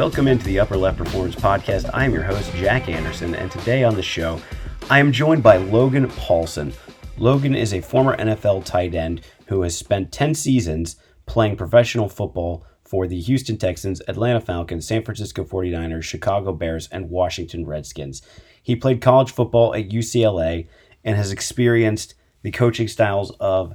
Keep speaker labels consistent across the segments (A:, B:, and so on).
A: Welcome into the Upper Left Performance Podcast. I am your host, Jack Anderson, and today on the show, I am joined by Logan Paulson. Logan is a former NFL tight end who has spent 10 seasons playing professional football for the Houston Texans, Atlanta Falcons, San Francisco 49ers, Chicago Bears, and Washington Redskins. He played college football at UCLA and has experienced the coaching styles of,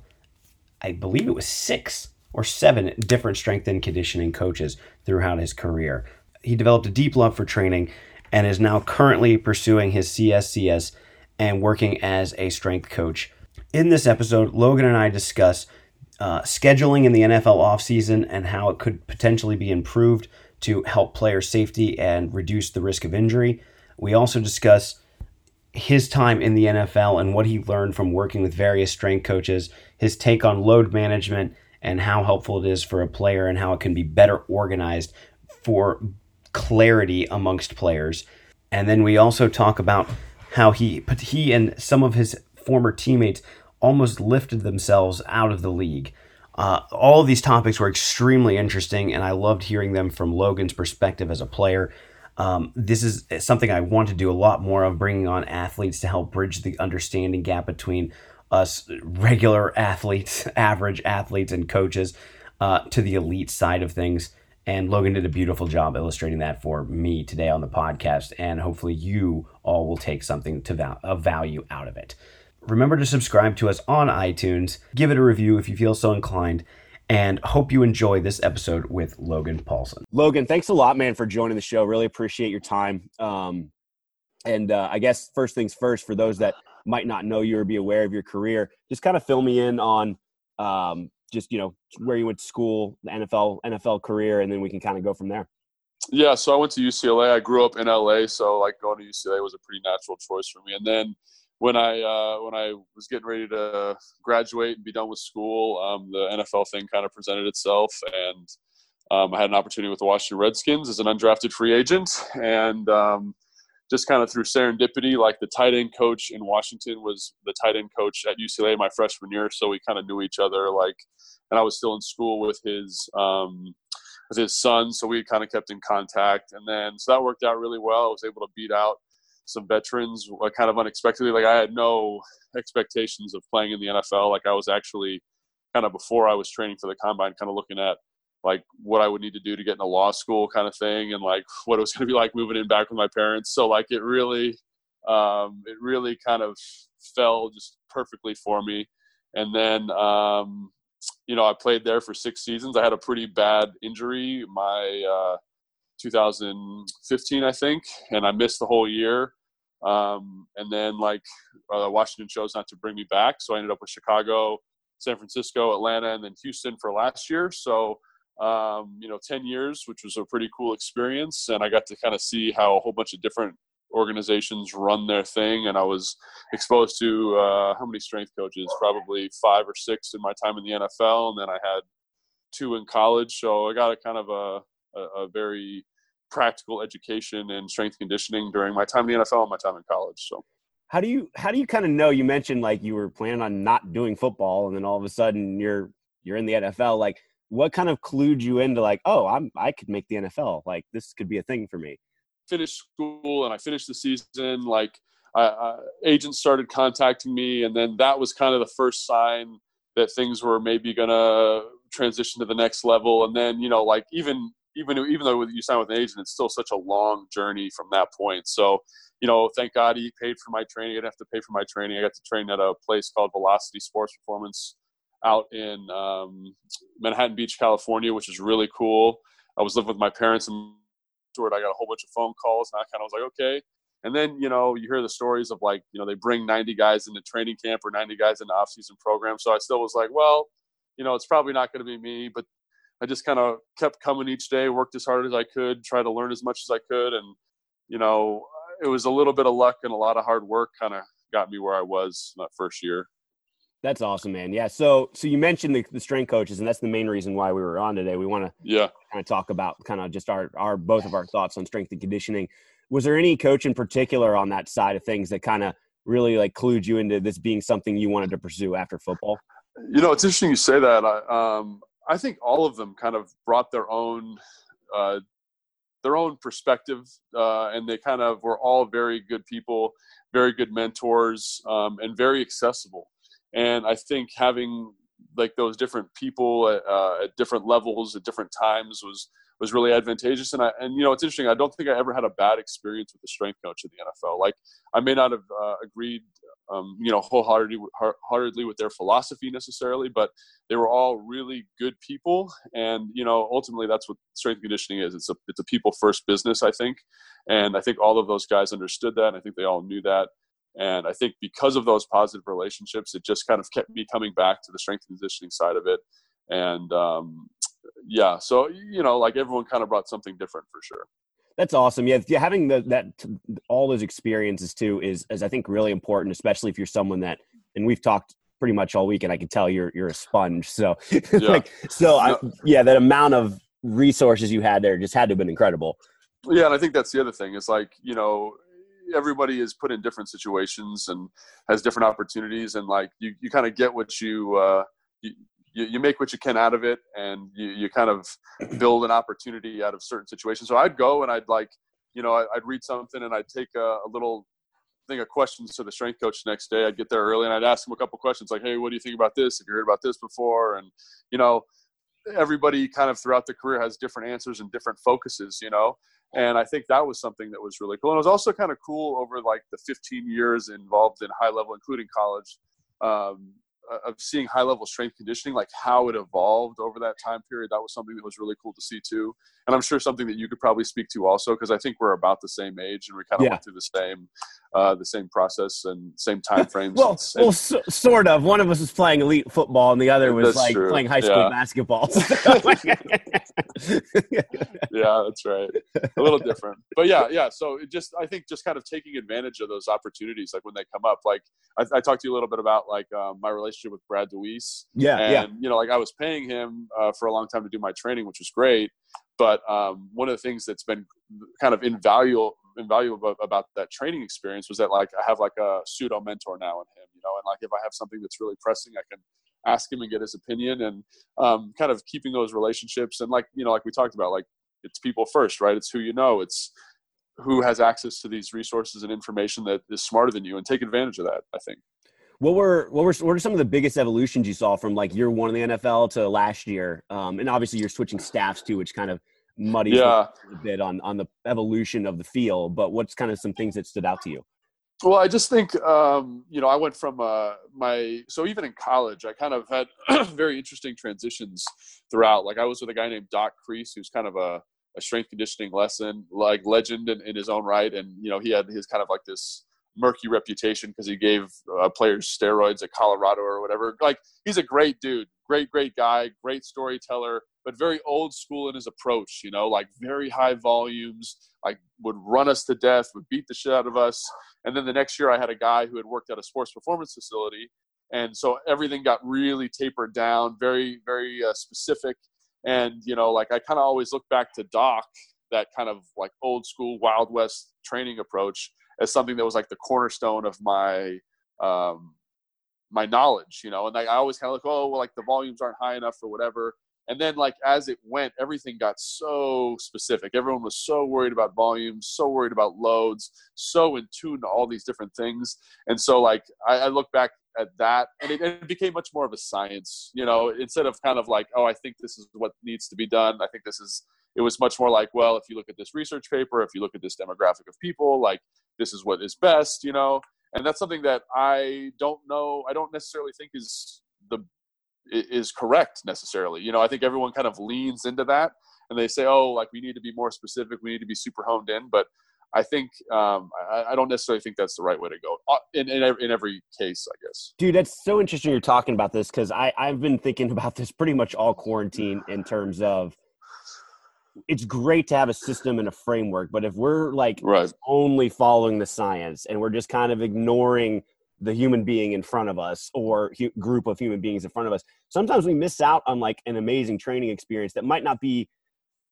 A: I believe it was six or seven different strength and conditioning coaches throughout his career. He developed a deep love for training and is now currently pursuing his CSCS and working as a strength coach. In this episode, Logan and I discuss uh, scheduling in the NFL offseason and how it could potentially be improved to help player safety and reduce the risk of injury. We also discuss his time in the NFL and what he learned from working with various strength coaches, his take on load management, and how helpful it is for a player and how it can be better organized for clarity amongst players. And then we also talk about how he but he and some of his former teammates almost lifted themselves out of the league. Uh, all these topics were extremely interesting, and I loved hearing them from Logan's perspective as a player. Um, this is something I want to do a lot more of, bringing on athletes to help bridge the understanding gap between us regular athletes, average athletes, and coaches uh, to the elite side of things. And Logan did a beautiful job illustrating that for me today on the podcast. And hopefully, you all will take something to val- of value out of it. Remember to subscribe to us on iTunes, give it a review if you feel so inclined, and hope you enjoy this episode with Logan Paulson. Logan, thanks a lot, man, for joining the show. Really appreciate your time. Um, and uh, I guess first things first, for those that might not know you or be aware of your career, just kind of fill me in on um, just you know where you went to school, the NFL NFL career, and then we can kind of go from there.
B: Yeah, so I went to UCLA. I grew up in LA, so like going to UCLA was a pretty natural choice for me. And then when I uh, when I was getting ready to graduate and be done with school, um, the NFL thing kind of presented itself, and um, I had an opportunity with the Washington Redskins as an undrafted free agent, and um, just kind of through serendipity, like the tight end coach in Washington was the tight end coach at UCLA my freshman year, so we kind of knew each other. Like, and I was still in school with his um, with his son, so we kind of kept in contact, and then so that worked out really well. I was able to beat out some veterans kind of unexpectedly. Like I had no expectations of playing in the NFL. Like I was actually kind of before I was training for the combine, kind of looking at like what I would need to do to get into law school kind of thing and like what it was going to be like moving in back with my parents. So like it really, um, it really kind of fell just perfectly for me. And then, um, you know, I played there for six seasons. I had a pretty bad injury. My, uh, 2015, I think, and I missed the whole year. Um, and then like uh, Washington chose not to bring me back, so I ended up with Chicago, San Francisco, Atlanta, and then Houston for last year. So um, you know, 10 years, which was a pretty cool experience, and I got to kind of see how a whole bunch of different organizations run their thing. And i was exposed to uh, how many strength coaches? Probably five or six in my time in the nfl and then i had two in college. So i got a kind of a a, a very practical education and strength conditioning during my time in the NFL and my time in college. So
A: how do you how do you kind of know? You mentioned like you were planning on not doing football. And then all of a sudden you're you're in the NFL like what kind of clued you into like oh I'm I could make the NFL like this could be a thing for me
B: finished school and I finished the season like uh, agents started contacting me and then that was kind of the first sign that things were maybe gonna transition to the next level and then you know like even even even though you sign with an agent, it's still such a long journey from that point. So, you know, thank God he paid for my training. I didn't have to pay for my training. I got to train at a place called Velocity Sports Performance out in um, Manhattan Beach, California, which is really cool. I was living with my parents and I got a whole bunch of phone calls, and I kind of was like, okay. And then you know you hear the stories of like you know they bring 90 guys into training camp or 90 guys into off-season program. So I still was like, well, you know, it's probably not going to be me. But I just kind of kept coming each day, worked as hard as I could, tried to learn as much as I could, and you know, it was a little bit of luck and a lot of hard work kind of got me where I was that first year.
A: That's awesome, man. Yeah. So, so you mentioned the, the strength coaches, and that's the main reason why we were on today. We want to
B: yeah
A: kind of talk about kind of just our our both of our thoughts on strength and conditioning. Was there any coach in particular on that side of things that kind of really like clued you into this being something you wanted to pursue after football?
B: You know, it's interesting you say that. I, um, I think all of them kind of brought their own uh, their own perspective, uh, and they kind of were all very good people, very good mentors, um, and very accessible. And I think having like those different people at, uh, at different levels at different times was was really advantageous. And I, and you know, it's interesting. I don't think I ever had a bad experience with the strength coach in the NFL. Like I may not have uh, agreed, um, you know, wholeheartedly, wholeheartedly with their philosophy necessarily, but they were all really good people. And you know, ultimately, that's what strength conditioning is. It's a it's a people first business, I think. And I think all of those guys understood that. I think they all knew that. And I think because of those positive relationships, it just kind of kept me coming back to the strength and conditioning side of it. And um, yeah, so you know, like everyone kind of brought something different for sure.
A: That's awesome. Yeah, having the, that all those experiences too is is I think really important, especially if you're someone that and we've talked pretty much all week, and I can tell you're you're a sponge. So yeah. like so, I, yeah, that amount of resources you had there just had to have been incredible.
B: Yeah, and I think that's the other thing is like you know everybody is put in different situations and has different opportunities, and like you you kind of get what you. Uh, you, you, make what you can out of it and you, you kind of build an opportunity out of certain situations. So I'd go and I'd like, you know, I'd read something and I'd take a, a little thing of questions to the strength coach the next day. I'd get there early and I'd ask him a couple questions like, Hey, what do you think about this? Have you heard about this before? And, you know, everybody kind of throughout the career has different answers and different focuses, you know? And I think that was something that was really cool. And it was also kind of cool over like the 15 years involved in high level, including college. Um, of seeing high level strength conditioning, like how it evolved over that time period, that was something that was really cool to see too. And I'm sure something that you could probably speak to also, because I think we're about the same age and we kind of yeah. went through the same, uh, the same process and same time frames.
A: well, and, well, so, sort of. One of us was playing elite football, and the other was like true. playing high school yeah. basketball.
B: yeah, that's right. A little different, but yeah, yeah. So it just, I think, just kind of taking advantage of those opportunities, like when they come up. Like I, I talked to you a little bit about like um, my relationship with Brad DeWeese.
A: Yeah,
B: and,
A: yeah.
B: You know, like I was paying him uh, for a long time to do my training, which was great. But um, one of the things that's been kind of invaluable, invaluable about that training experience was that like I have like a pseudo mentor now in him, you know, and like if I have something that's really pressing, I can ask him and get his opinion and um, kind of keeping those relationships and like you know like we talked about like it's people first right it's who you know it's who has access to these resources and information that is smarter than you and take advantage of that i think
A: what were what were what are some of the biggest evolutions you saw from like year one in the NFL to last year? Um, and obviously you're switching staffs too, which kind of muddies yeah. a bit on on the evolution of the field. But what's kind of some things that stood out to you?
B: Well, I just think um, you know I went from uh, my so even in college I kind of had very interesting transitions throughout. Like I was with a guy named Doc Kreis, who's kind of a, a strength conditioning lesson like legend in, in his own right, and you know he had his kind of like this murky reputation because he gave uh, players steroids at Colorado or whatever. Like he's a great dude, great great guy, great storyteller, but very old school in his approach. You know, like very high volumes, like would run us to death, would beat the shit out of us. And then the next year, I had a guy who had worked at a sports performance facility, and so everything got really tapered down, very very uh, specific. And you know, like I kind of always look back to Doc, that kind of like old school Wild West training approach as something that was like the cornerstone of my um, my knowledge, you know. And I, I always kind of look, oh, well, like the volumes aren't high enough or whatever. And then, like as it went, everything got so specific. Everyone was so worried about volumes, so worried about loads, so in tune to all these different things. And so, like I, I look back at that, and it, it, became much more of a science. You know, instead of kind of like, oh, I think this is what needs to be done. I think this is. It was much more like, well, if you look at this research paper, if you look at this demographic of people, like this is what is best, you know. And that's something that I don't know. I don't necessarily think is the is correct necessarily. You know, I think everyone kind of leans into that and they say, "Oh, like we need to be more specific. We need to be super honed in." But I think um, I, I, don't necessarily think that's the right way to go uh, in, in, in every case, I guess.
A: Dude, that's so interesting you're talking about this because I've been thinking about this pretty much all quarantine in terms of it's great to have a system and a framework, but if we're like
B: right.
A: only following the science and we're just kind of ignoring the human being in front of us or hu- group of human beings in front of us, sometimes we miss out on like an amazing training experience that might not be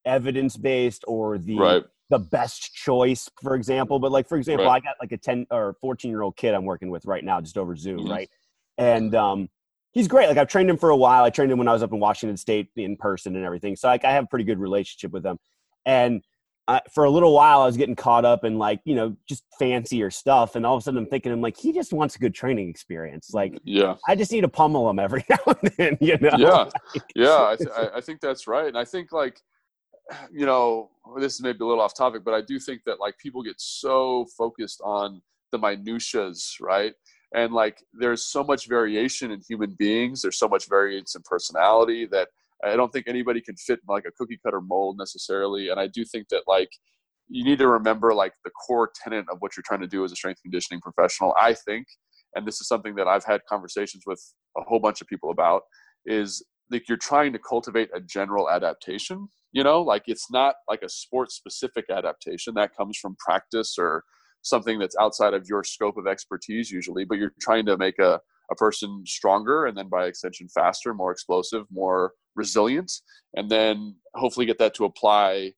A: evidence based or the
B: right.
A: the best choice, for example. But like for example, right. I got like a ten or fourteen year old kid I'm working with right now, just over Zoom, mm-hmm. right? And um, he's great. Like I've trained him for a while. I trained him when I was up in Washington State in person and everything. So like I have a pretty good relationship with him. And uh, for a little while I was getting caught up in like you know just fancier stuff, and all of a sudden I'm thinking I'm like he just wants a good training experience. Like
B: yeah,
A: I just need to pummel him every now and then. You know?
B: Yeah, like, yeah, I, th- I think that's right, and I think like you know this is maybe a little off topic, but I do think that like people get so focused on the minutiae, right? And like there's so much variation in human beings. There's so much variance in personality that I don't think anybody can fit like a cookie cutter mold necessarily. And I do think that like you need to remember like the core tenet of what you're trying to do as a strength conditioning professional. I think, and this is something that I've had conversations with a whole bunch of people about, is like you're trying to cultivate a general adaptation. You know, like it's not like a sport specific adaptation that comes from practice or something that's outside of your scope of expertise usually, but you're trying to make a, a person stronger and then by extension faster, more explosive, more resilient, and then hopefully get that to apply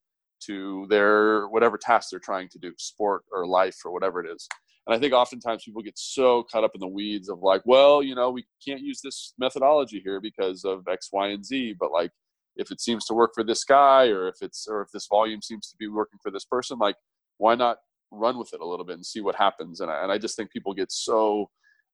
B: to their whatever task they're trying to do, sport or life or whatever it is. And I think oftentimes people get so caught up in the weeds of like, well, you know, we can't use this methodology here because of X, Y, and Z. But like, if it seems to work for this guy, or if it's, or if this volume seems to be working for this person, like, why not run with it a little bit and see what happens? And I, and I just think people get so,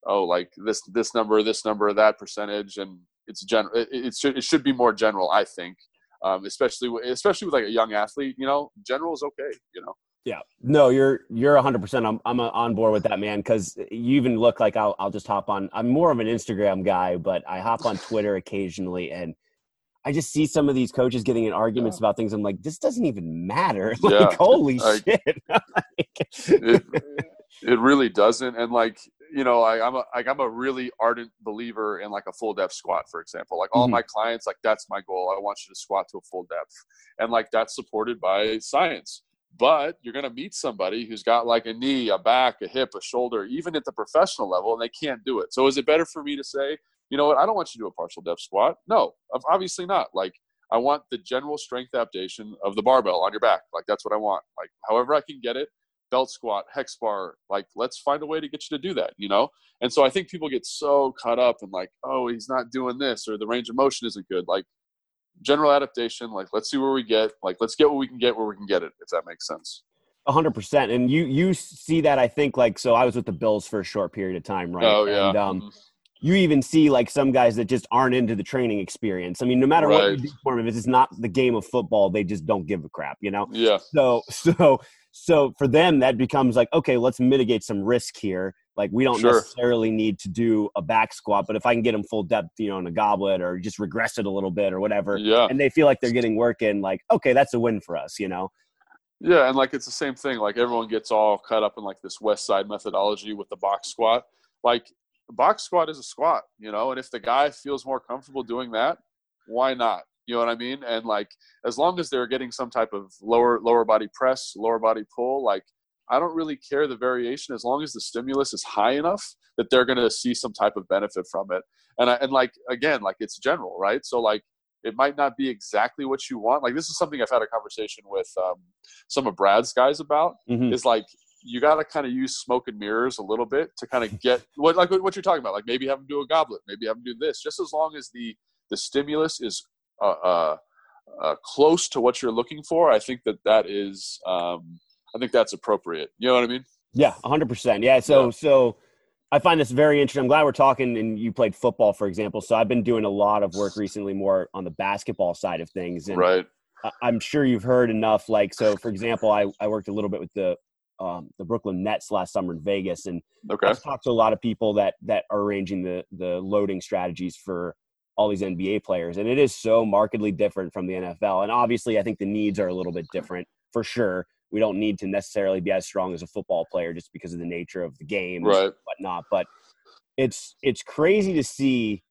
B: oh, like this, this number, this number, that percentage, and it's general. It, it should, it should be more general, I think. Um, especially, especially with like a young athlete, you know, general is okay, you know.
A: Yeah, no, you're you're 100. percent I'm I'm on board with that, man. Because you even look like I'll I'll just hop on. I'm more of an Instagram guy, but I hop on Twitter occasionally, and I just see some of these coaches getting in arguments yeah. about things. I'm like, this doesn't even matter. Like, yeah. holy I, shit!
B: it, it really doesn't, and like you know, I, am a like I'm a really ardent believer in like a full depth squat, for example. Like all mm-hmm. my clients, like that's my goal. I want you to squat to a full depth, and like that's supported by science but you're going to meet somebody who's got like a knee, a back, a hip, a shoulder, even at the professional level, and they can't do it. So is it better for me to say, you know what, I don't want you to do a partial depth squat? No, obviously not. Like I want the general strength adaptation of the barbell on your back. Like that's what I want. Like however I can get it, belt squat, hex bar, like let's find a way to get you to do that, you know? And so I think people get so caught up in like, oh, he's not doing this or the range of motion isn't good. Like general adaptation. Like, let's see where we get. Like, let's get what we can get where we can get it. If that makes sense.
A: A hundred percent. And you you see that I think like so I was with the Bills for a short period of time, right?
B: Oh yeah.
A: And, um, mm-hmm. you even see like some guys that just aren't into the training experience. I mean, no matter right. what you do for them, if it's not the game of football, they just don't give a crap, you know?
B: Yeah.
A: So so so for them that becomes like, okay, let's mitigate some risk here. Like we don't sure. necessarily need to do a back squat, but if I can get them full depth, you know, in a goblet or just regress it a little bit or whatever,
B: yeah.
A: and they feel like they're getting work in, like, okay, that's a win for us, you know?
B: Yeah, and like it's the same thing. Like everyone gets all cut up in like this West Side methodology with the box squat. Like the box squat is a squat, you know, and if the guy feels more comfortable doing that, why not? You know what I mean? And like as long as they're getting some type of lower lower body press, lower body pull, like I don't really care the variation as long as the stimulus is high enough that they're going to see some type of benefit from it. And I, and like again, like it's general, right? So like it might not be exactly what you want. Like this is something I've had a conversation with um, some of Brad's guys about. Mm-hmm. Is like you got to kind of use smoke and mirrors a little bit to kind of get what like what you're talking about. Like maybe have them do a goblet, maybe have them do this. Just as long as the the stimulus is uh, uh, uh, close to what you're looking for, I think that that is um, I think that's appropriate. You know what I mean?
A: Yeah, 100%. Yeah. So, yeah. so I find this very interesting. I'm glad we're talking and you played football, for example. So I've been doing a lot of work recently more on the basketball side of things. And
B: right.
A: I'm sure you've heard enough. Like, so for example, I, I worked a little bit with the, um, the Brooklyn Nets last summer in Vegas. And
B: okay.
A: I've talked to a lot of people that, that are arranging the, the loading strategies for all these NBA players. And it is so markedly different from the NFL. And obviously I think the needs are a little bit different for sure we don't need to necessarily be as strong as a football player just because of the nature of the game
B: right.
A: and whatnot. But it's it's crazy to see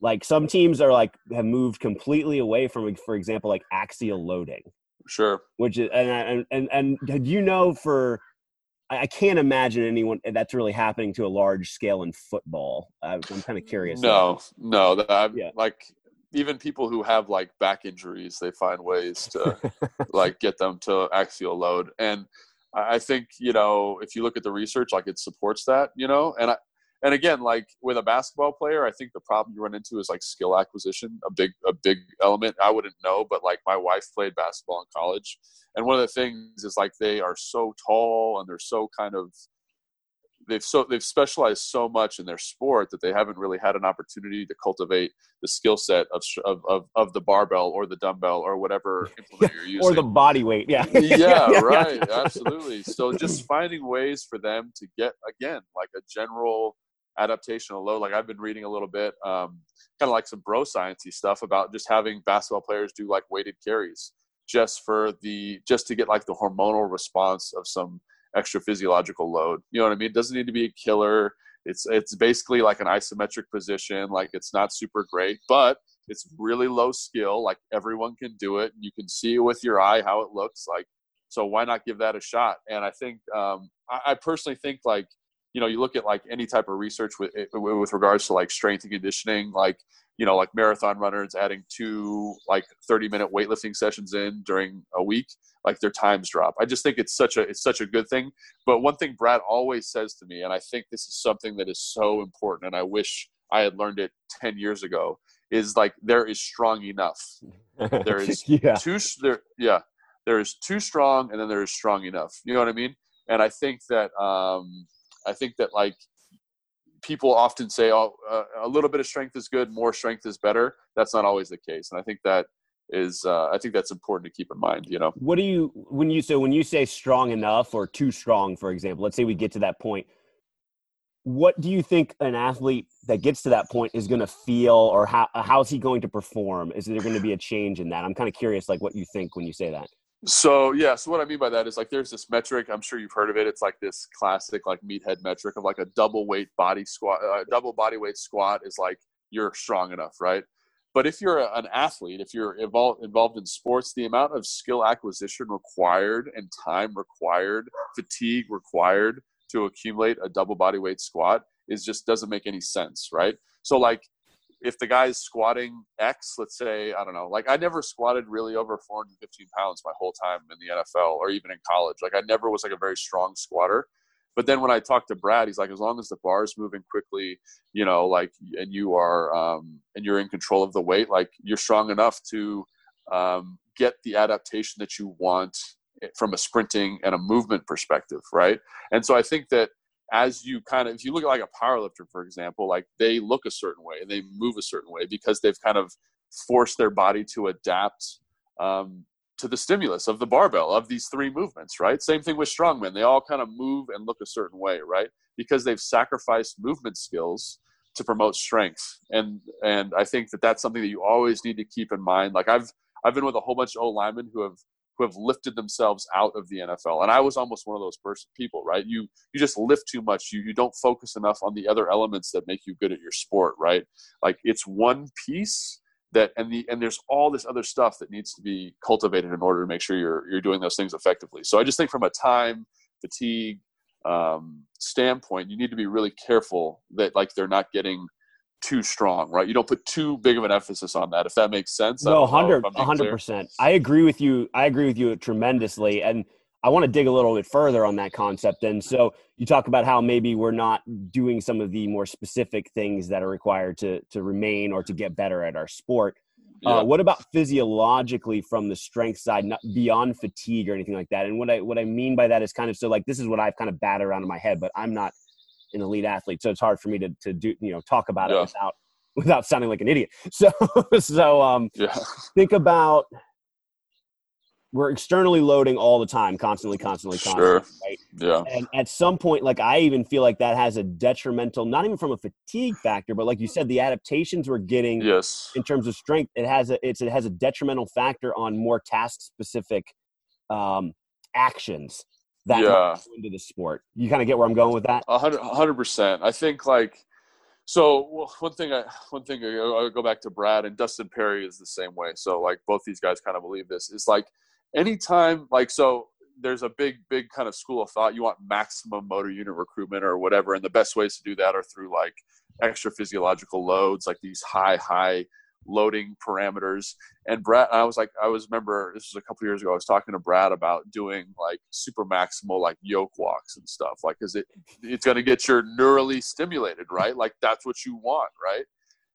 A: like some teams are like have moved completely away from for example like axial loading
B: sure
A: which is and and and, and you know for I can't imagine anyone eh, that's really happening to a large scale in football. I'm kind of curious.
B: No, no, that, yeah. like even people who have like back injuries, they find ways to like get them to axial load. And I think, you know, if you look at the research, like it supports that, you know, and I, and again, like with a basketball player, I think the problem you run into is like skill acquisition, a big a big element. I wouldn't know, but like my wife played basketball in college, and one of the things is like they are so tall and they're so kind of they've so they've specialized so much in their sport that they haven't really had an opportunity to cultivate the skill set of, of, of of the barbell or the dumbbell or whatever implement you're using
A: or the body weight yeah
B: yeah. right absolutely. So just finding ways for them to get again like a general adaptational load like i've been reading a little bit um, kind of like some bro sciencey stuff about just having basketball players do like weighted carries just for the just to get like the hormonal response of some extra physiological load. You know what I mean? It doesn't need to be a killer. It's it's basically like an isometric position. Like it's not super great, but it's really low skill. Like everyone can do it. You can see with your eye how it looks. Like so, why not give that a shot? And I think um, I, I personally think like you know you look at like any type of research with with regards to like strength and conditioning like you know like marathon runners adding two like 30 minute weightlifting sessions in during a week like their times drop. I just think it's such a it's such a good thing. But one thing brad always says to me and i think this is something that is so important and i wish i had learned it 10 years ago is like there is strong enough. There is yeah. too there yeah there is too strong and then there is strong enough. You know what i mean? And i think that um I think that like people often say, "Oh, uh, a little bit of strength is good, more strength is better." That's not always the case, and I think that is uh, I think that's important to keep in mind. You know,
A: what do you when you so when you say strong enough or too strong, for example? Let's say we get to that point. What do you think an athlete that gets to that point is going to feel, or how how's he going to perform? Is there going to be a change in that? I'm kind of curious, like what you think when you say that.
B: So yeah, so what I mean by that is like there's this metric. I'm sure you've heard of it. It's like this classic like meathead metric of like a double weight body squat. Uh, double body weight squat is like you're strong enough, right? But if you're an athlete, if you're involved involved in sports, the amount of skill acquisition required and time required, fatigue required to accumulate a double body weight squat is just doesn't make any sense, right? So like if the guy's squatting X, let's say, I don't know, like I never squatted really over 415 pounds my whole time in the NFL or even in college. Like I never was like a very strong squatter. But then when I talked to Brad, he's like, as long as the bar is moving quickly, you know, like, and you are, um, and you're in control of the weight, like you're strong enough to um, get the adaptation that you want from a sprinting and a movement perspective, right? And so I think that as you kind of if you look at like a power lifter for example like they look a certain way and they move a certain way because they've kind of forced their body to adapt um, to the stimulus of the barbell of these three movements right? Same thing with strongmen. They all kind of move and look a certain way right? Because they've sacrificed movement skills to promote strength. And and i think that that's something that you always need to keep in mind. Like i've i've been with a whole bunch of old linemen who have who have lifted themselves out of the NFL. And I was almost one of those person people, right? You you just lift too much. You you don't focus enough on the other elements that make you good at your sport, right? Like it's one piece that and the and there's all this other stuff that needs to be cultivated in order to make sure you're you're doing those things effectively. So I just think from a time fatigue um, standpoint, you need to be really careful that like they're not getting too strong, right? You don't put too big of an emphasis on that, if that makes sense.
A: No, hundred, hundred percent. I agree with you. I agree with you tremendously, and I want to dig a little bit further on that concept. And so you talk about how maybe we're not doing some of the more specific things that are required to to remain or to get better at our sport. Uh, yeah. Uh, what about physiologically from the strength side, not beyond fatigue or anything like that? And what I what I mean by that is kind of so like this is what I've kind of batted around in my head, but I'm not an elite athlete, so it's hard for me to to do you know talk about yeah. it without without sounding like an idiot. So so um, yeah. think about we're externally loading all the time, constantly, constantly, constantly. Sure. Right?
B: Yeah.
A: And at some point, like I even feel like that has a detrimental, not even from a fatigue factor, but like you said, the adaptations we're getting
B: yes.
A: in terms of strength, it has a it's it has a detrimental factor on more task specific um, actions that yeah. into the sport. You kind of get where I'm going with that.
B: A hundred percent. I think like so. One thing I one thing I, I go back to Brad and Dustin Perry is the same way. So like both these guys kind of believe this It's like anytime like so there's a big big kind of school of thought you want maximum motor unit recruitment or whatever and the best ways to do that are through like extra physiological loads like these high high loading parameters. And Brad, I was like, I was remember this was a couple years ago. I was talking to Brad about doing like super maximal like yoke walks and stuff. Like, cause it it's going to get your neurally stimulated, right? Like that's what you want, right?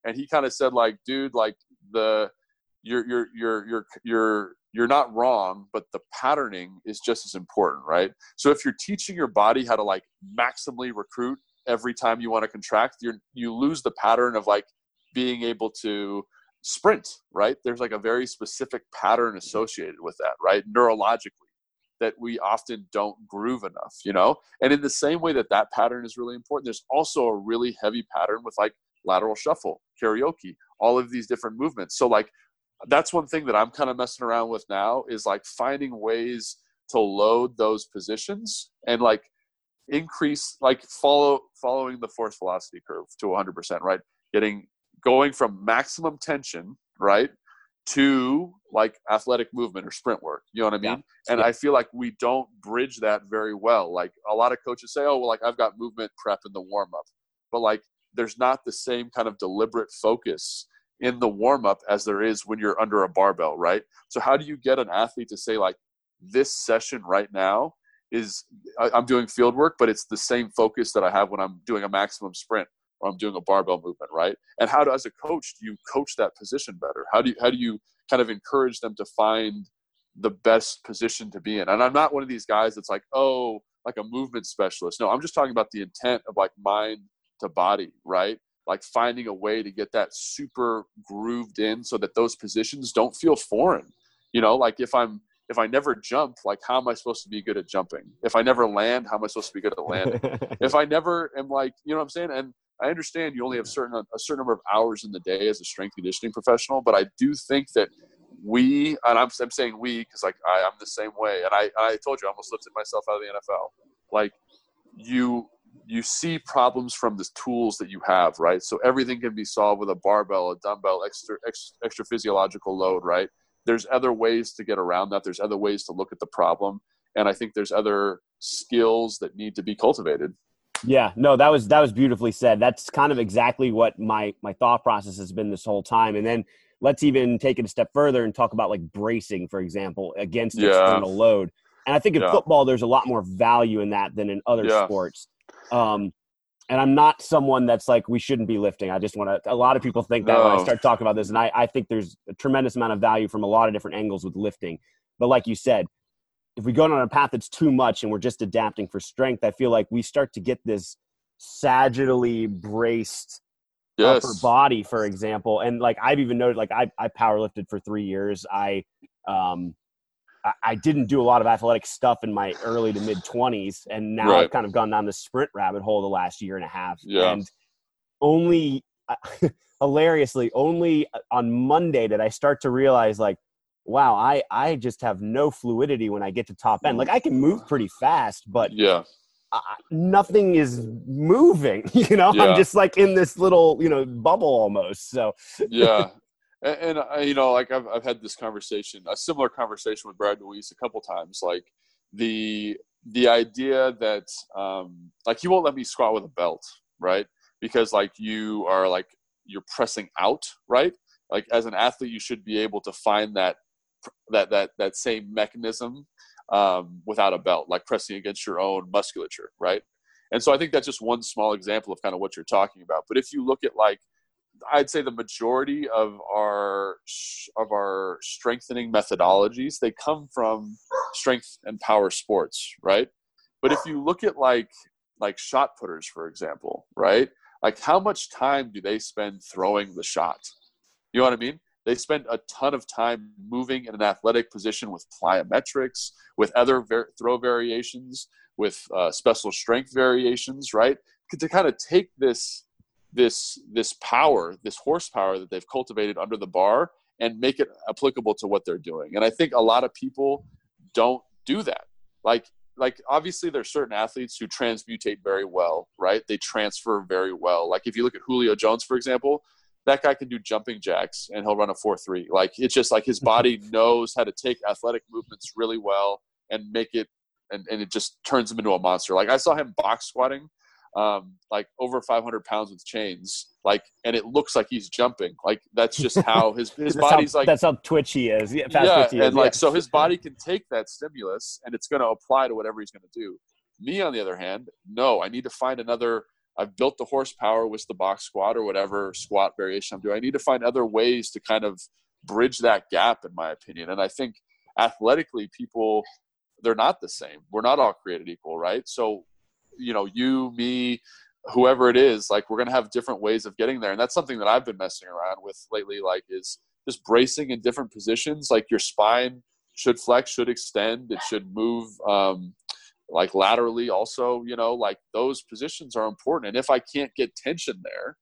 B: And he kind of said like, dude, like the you're you're you're you're you're you're not wrong, but the patterning is just as important, right? So if you're teaching your body how to like maximally recruit every time you want to contract, you you lose the pattern of like being able to sprint, right? There's like a very specific pattern associated with that, right? Neurologically, that we often don't groove enough, you know? And in the same way that that pattern is really important, there's also a really heavy pattern with like lateral shuffle, karaoke, all of these different movements. So, like, that's one thing that I'm kind of messing around with now is like finding ways to load those positions and like increase like follow following the force velocity curve to 100% right getting going from maximum tension right to like athletic movement or sprint work you know what i mean yeah. and yeah. i feel like we don't bridge that very well like a lot of coaches say oh well like i've got movement prep in the warm up but like there's not the same kind of deliberate focus in the warm up as there is when you're under a barbell, right? So how do you get an athlete to say like this session right now is I'm doing field work, but it's the same focus that I have when I'm doing a maximum sprint or I'm doing a barbell movement, right? And how do, as a coach, do you coach that position better? How do you how do you kind of encourage them to find the best position to be in? And I'm not one of these guys that's like, oh, like a movement specialist. No, I'm just talking about the intent of like mind to body, right? like finding a way to get that super grooved in so that those positions don't feel foreign. You know, like if I'm if I never jump, like how am I supposed to be good at jumping? If I never land, how am I supposed to be good at landing? if I never am like, you know what I'm saying? And I understand you only have certain a certain number of hours in the day as a strength conditioning professional, but I do think that we and I'm, I'm saying we because like I, I'm the same way, and I I told you I almost lifted myself out of the NFL. Like you you see problems from the tools that you have, right? So everything can be solved with a barbell, a dumbbell, extra, extra, extra physiological load, right? There's other ways to get around that. There's other ways to look at the problem, and I think there's other skills that need to be cultivated.
A: Yeah, no, that was that was beautifully said. That's kind of exactly what my my thought process has been this whole time. And then let's even take it a step further and talk about like bracing, for example, against yeah. external load. And I think in yeah. football, there's a lot more value in that than in other yeah. sports. Um, and I'm not someone that's like we shouldn't be lifting. I just want to. A lot of people think that no. when I start talking about this, and I, I think there's a tremendous amount of value from a lot of different angles with lifting. But like you said, if we go on a path that's too much and we're just adapting for strength, I feel like we start to get this sagittally braced yes. upper body, for example. And like I've even noted, like I I power lifted for three years. I um I didn't do a lot of athletic stuff in my early to mid 20s. And now right. I've kind of gone down the sprint rabbit hole the last year and a half. Yeah. And only, hilariously, only on Monday did I start to realize, like, wow, I, I just have no fluidity when I get to top end. Like, I can move pretty fast, but
B: yeah.
A: Uh, nothing is moving you know yeah. i'm just like in this little you know bubble almost so
B: yeah and, and I, you know, like I've I've had this conversation, a similar conversation with Brad DeWeese a couple times. Like the the idea that um, like he won't let me squat with a belt, right? Because like you are like you're pressing out, right? Like as an athlete, you should be able to find that that that that same mechanism um, without a belt, like pressing against your own musculature, right? And so I think that's just one small example of kind of what you're talking about. But if you look at like I'd say the majority of our of our strengthening methodologies they come from strength and power sports, right? But if you look at like like shot putters, for example, right? Like how much time do they spend throwing the shot? You know what I mean? They spend a ton of time moving in an athletic position with plyometrics, with other ver- throw variations, with uh, special strength variations, right? To kind of take this this this power, this horsepower that they've cultivated under the bar and make it applicable to what they're doing. And I think a lot of people don't do that. Like like obviously there's certain athletes who transmutate very well, right? They transfer very well. Like if you look at Julio Jones, for example, that guy can do jumping jacks and he'll run a 4-3. Like it's just like his body knows how to take athletic movements really well and make it and, and it just turns him into a monster. Like I saw him box squatting um, like over 500 pounds with chains, like and it looks like he's jumping like that's just how his his body's
A: how,
B: like
A: that's how twitchy is. Yeah, fast
B: yeah,
A: twitchy is,
B: and like
A: yeah.
B: so his body can take that stimulus and it's going to apply to whatever he's going to do. Me, on the other hand, no, I need to find another. I've built the horsepower with the box squat or whatever squat variation I'm doing. I need to find other ways to kind of bridge that gap, in my opinion. And I think athletically, people they're not the same. We're not all created equal, right? So, you know, you, me, whoever it is, like we're going to have different ways of getting there. And that's something that I've been messing around with lately, like is just bracing in different positions. Like your spine should flex, should extend, it should move um, like laterally also, you know, like those positions are important. And if I can't get tension there,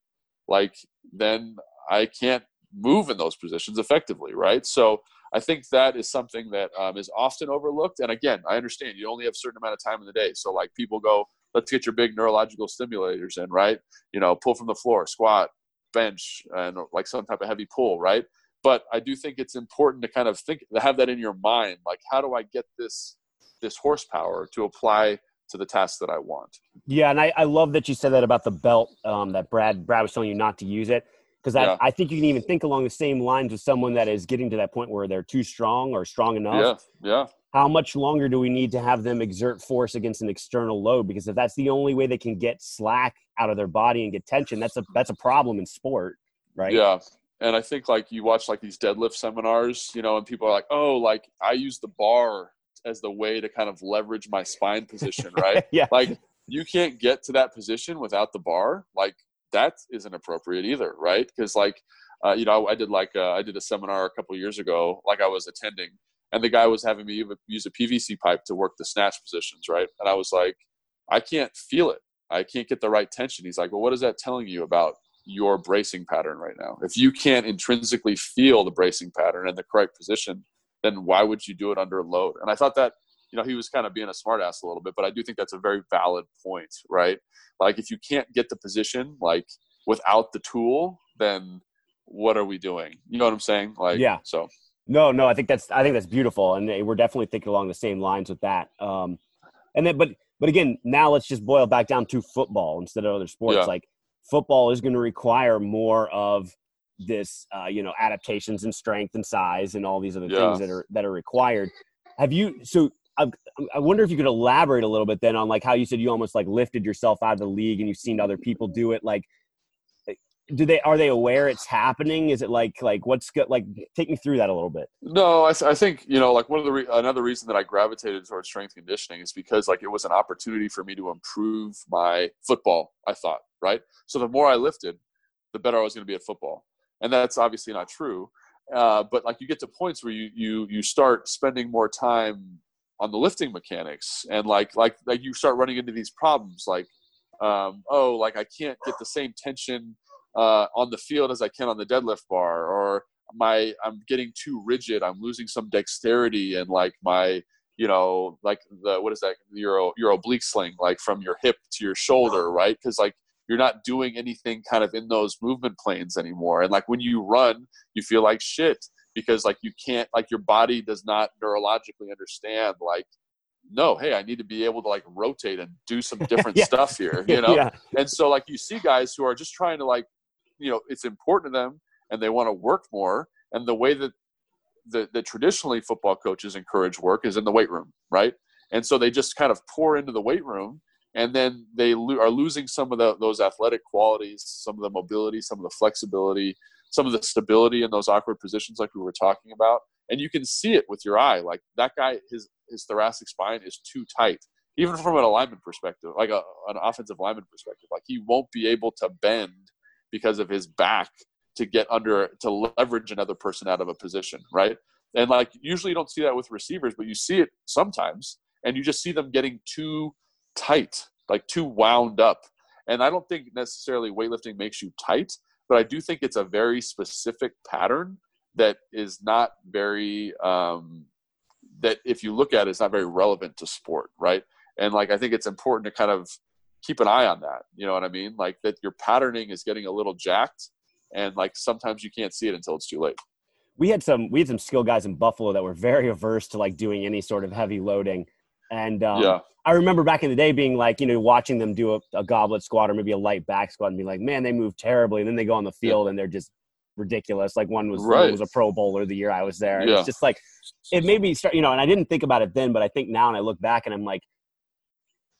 B: like then I can't move in those positions effectively, right? So I think that is something that um, is often overlooked. And again, I understand you only have a certain amount of time in the day. So like people go, let's get your big neurological stimulators in, right? You know, pull from the floor, squat, bench, and like some type of heavy pull, right? But I do think it's important to kind of think, to have that in your mind. Like, how do I get this this horsepower to apply to the task that I want?
A: Yeah, and I, I love that you said that about the belt. Um, that Brad Brad was telling you not to use it because I,
B: Yeah.
A: I think you can even think along the same lines with someone that is getting to that point where they're too strong or strong enough.
B: Yeah, yeah,
A: How much longer do we need to have them exert force against an external load? Because if that's the only way they can get slack out of their body and get tension, that's a that's a problem in sport, right?
B: yeah. And I think like you watch like these deadlift seminars, you know, and people are like, oh, like I use the bar as the way to kind of leverage my spine position, right?
A: yeah.
B: like you can't get to that position without the bar. Like that isn't appropriate either right? Because like uh, you know I, did like uh, i did a seminar a couple years ago like i was attending and the guy was having me use a pvc pipe to work the snatch positions right? And i was like i can't feel it. I can't get the right tension. He's like well what is that telling you about your bracing pattern right now? If you can't intrinsically feel the bracing pattern and the correct position then why would you do it under load and i thought that you know, he was kind of being a smartass a little bit, but I do think that's a very valid point, right? Like, if you can't get the position, like, without the tool, then what are we doing? You know what I'm saying? Like,
A: Yeah.
B: So,
A: No, no, I think that's I think that's beautiful, and we're definitely thinking along the same lines with that. Um, and then, but but again, now let's just boil back down to football instead of other sports.
B: Yeah.
A: Like football is going to require more of this, uh, you know, adaptations and strength and size and all these other
B: Yeah.
A: things that are that are required. Have you? So I, I wonder if you could elaborate a little bit then on like how you said you almost like lifted yourself out of the league and you've seen other people do it. Like, do they are they aware it's happening? Is it like like what's good? Like, take me through that a little bit.
B: no, I, I think, you know, like one of the, re- another reason that I gravitated towards strength conditioning is because, like, it was an opportunity for me to improve my football, I thought, right? So the more I lifted, the better I was going to be at football. And that's obviously not true. Uh, but like you get to points where you, you, you start spending more time on the lifting mechanics and like, like, like you start running into these problems like, um, oh, like I can't get the same tension uh, on the field as I can on the deadlift bar, or my I'm getting too rigid. I'm losing some dexterity and like my you know like the what is that your your oblique sling like from your hip to your shoulder, right? Because like you're not doing anything kind of in those movement planes anymore. And like when you run, you feel like shit because like you can't like your body does not neurologically understand like no hey i need to be able to like rotate and do some different
A: Yeah.
B: stuff here you know
A: yeah.
B: and so like you see guys who are just trying to like you know it's important to them and they want to work more and the way that the, the traditionally football coaches encourage work is in the weight room right and so they just kind of pour into the weight room and then they lo- are losing some of the, those athletic qualities some of the mobility some of the flexibility some of the stability in those awkward positions like we were talking about. And you can see it with your eye. Like that guy his his thoracic spine is too tight even from an alignment perspective like a, an offensive lineman perspective. Like he won't be able to bend because of his back to get under to leverage another person out of a position right? And like usually you don't see that with receivers but you see it sometimes. And you just see them getting too tight like too wound up and i don't think necessarily weightlifting makes you tight but i do think it's a very specific pattern that is not very um, that if you look at it, it's not very relevant to sport, right? And like I think it's important to kind of keep an eye on that. You know what I mean? Like that your patterning is getting a little jacked, and like sometimes you can't see it until it's too late.
A: we had some we had some skill guys in Buffalo that were very averse to like doing any sort of heavy loading, And um, yeah. I remember back in the day being like, you know, watching them do a, a, goblet squat or maybe a light back squat and be like, man, they move terribly. And then they go on the field yeah. and they're just ridiculous. Like one was right. one was a Pro Bowler the year I was there. Yeah. It's just like it made me start, you know, and I didn't think about it then, but I think now and I look back and I'm like,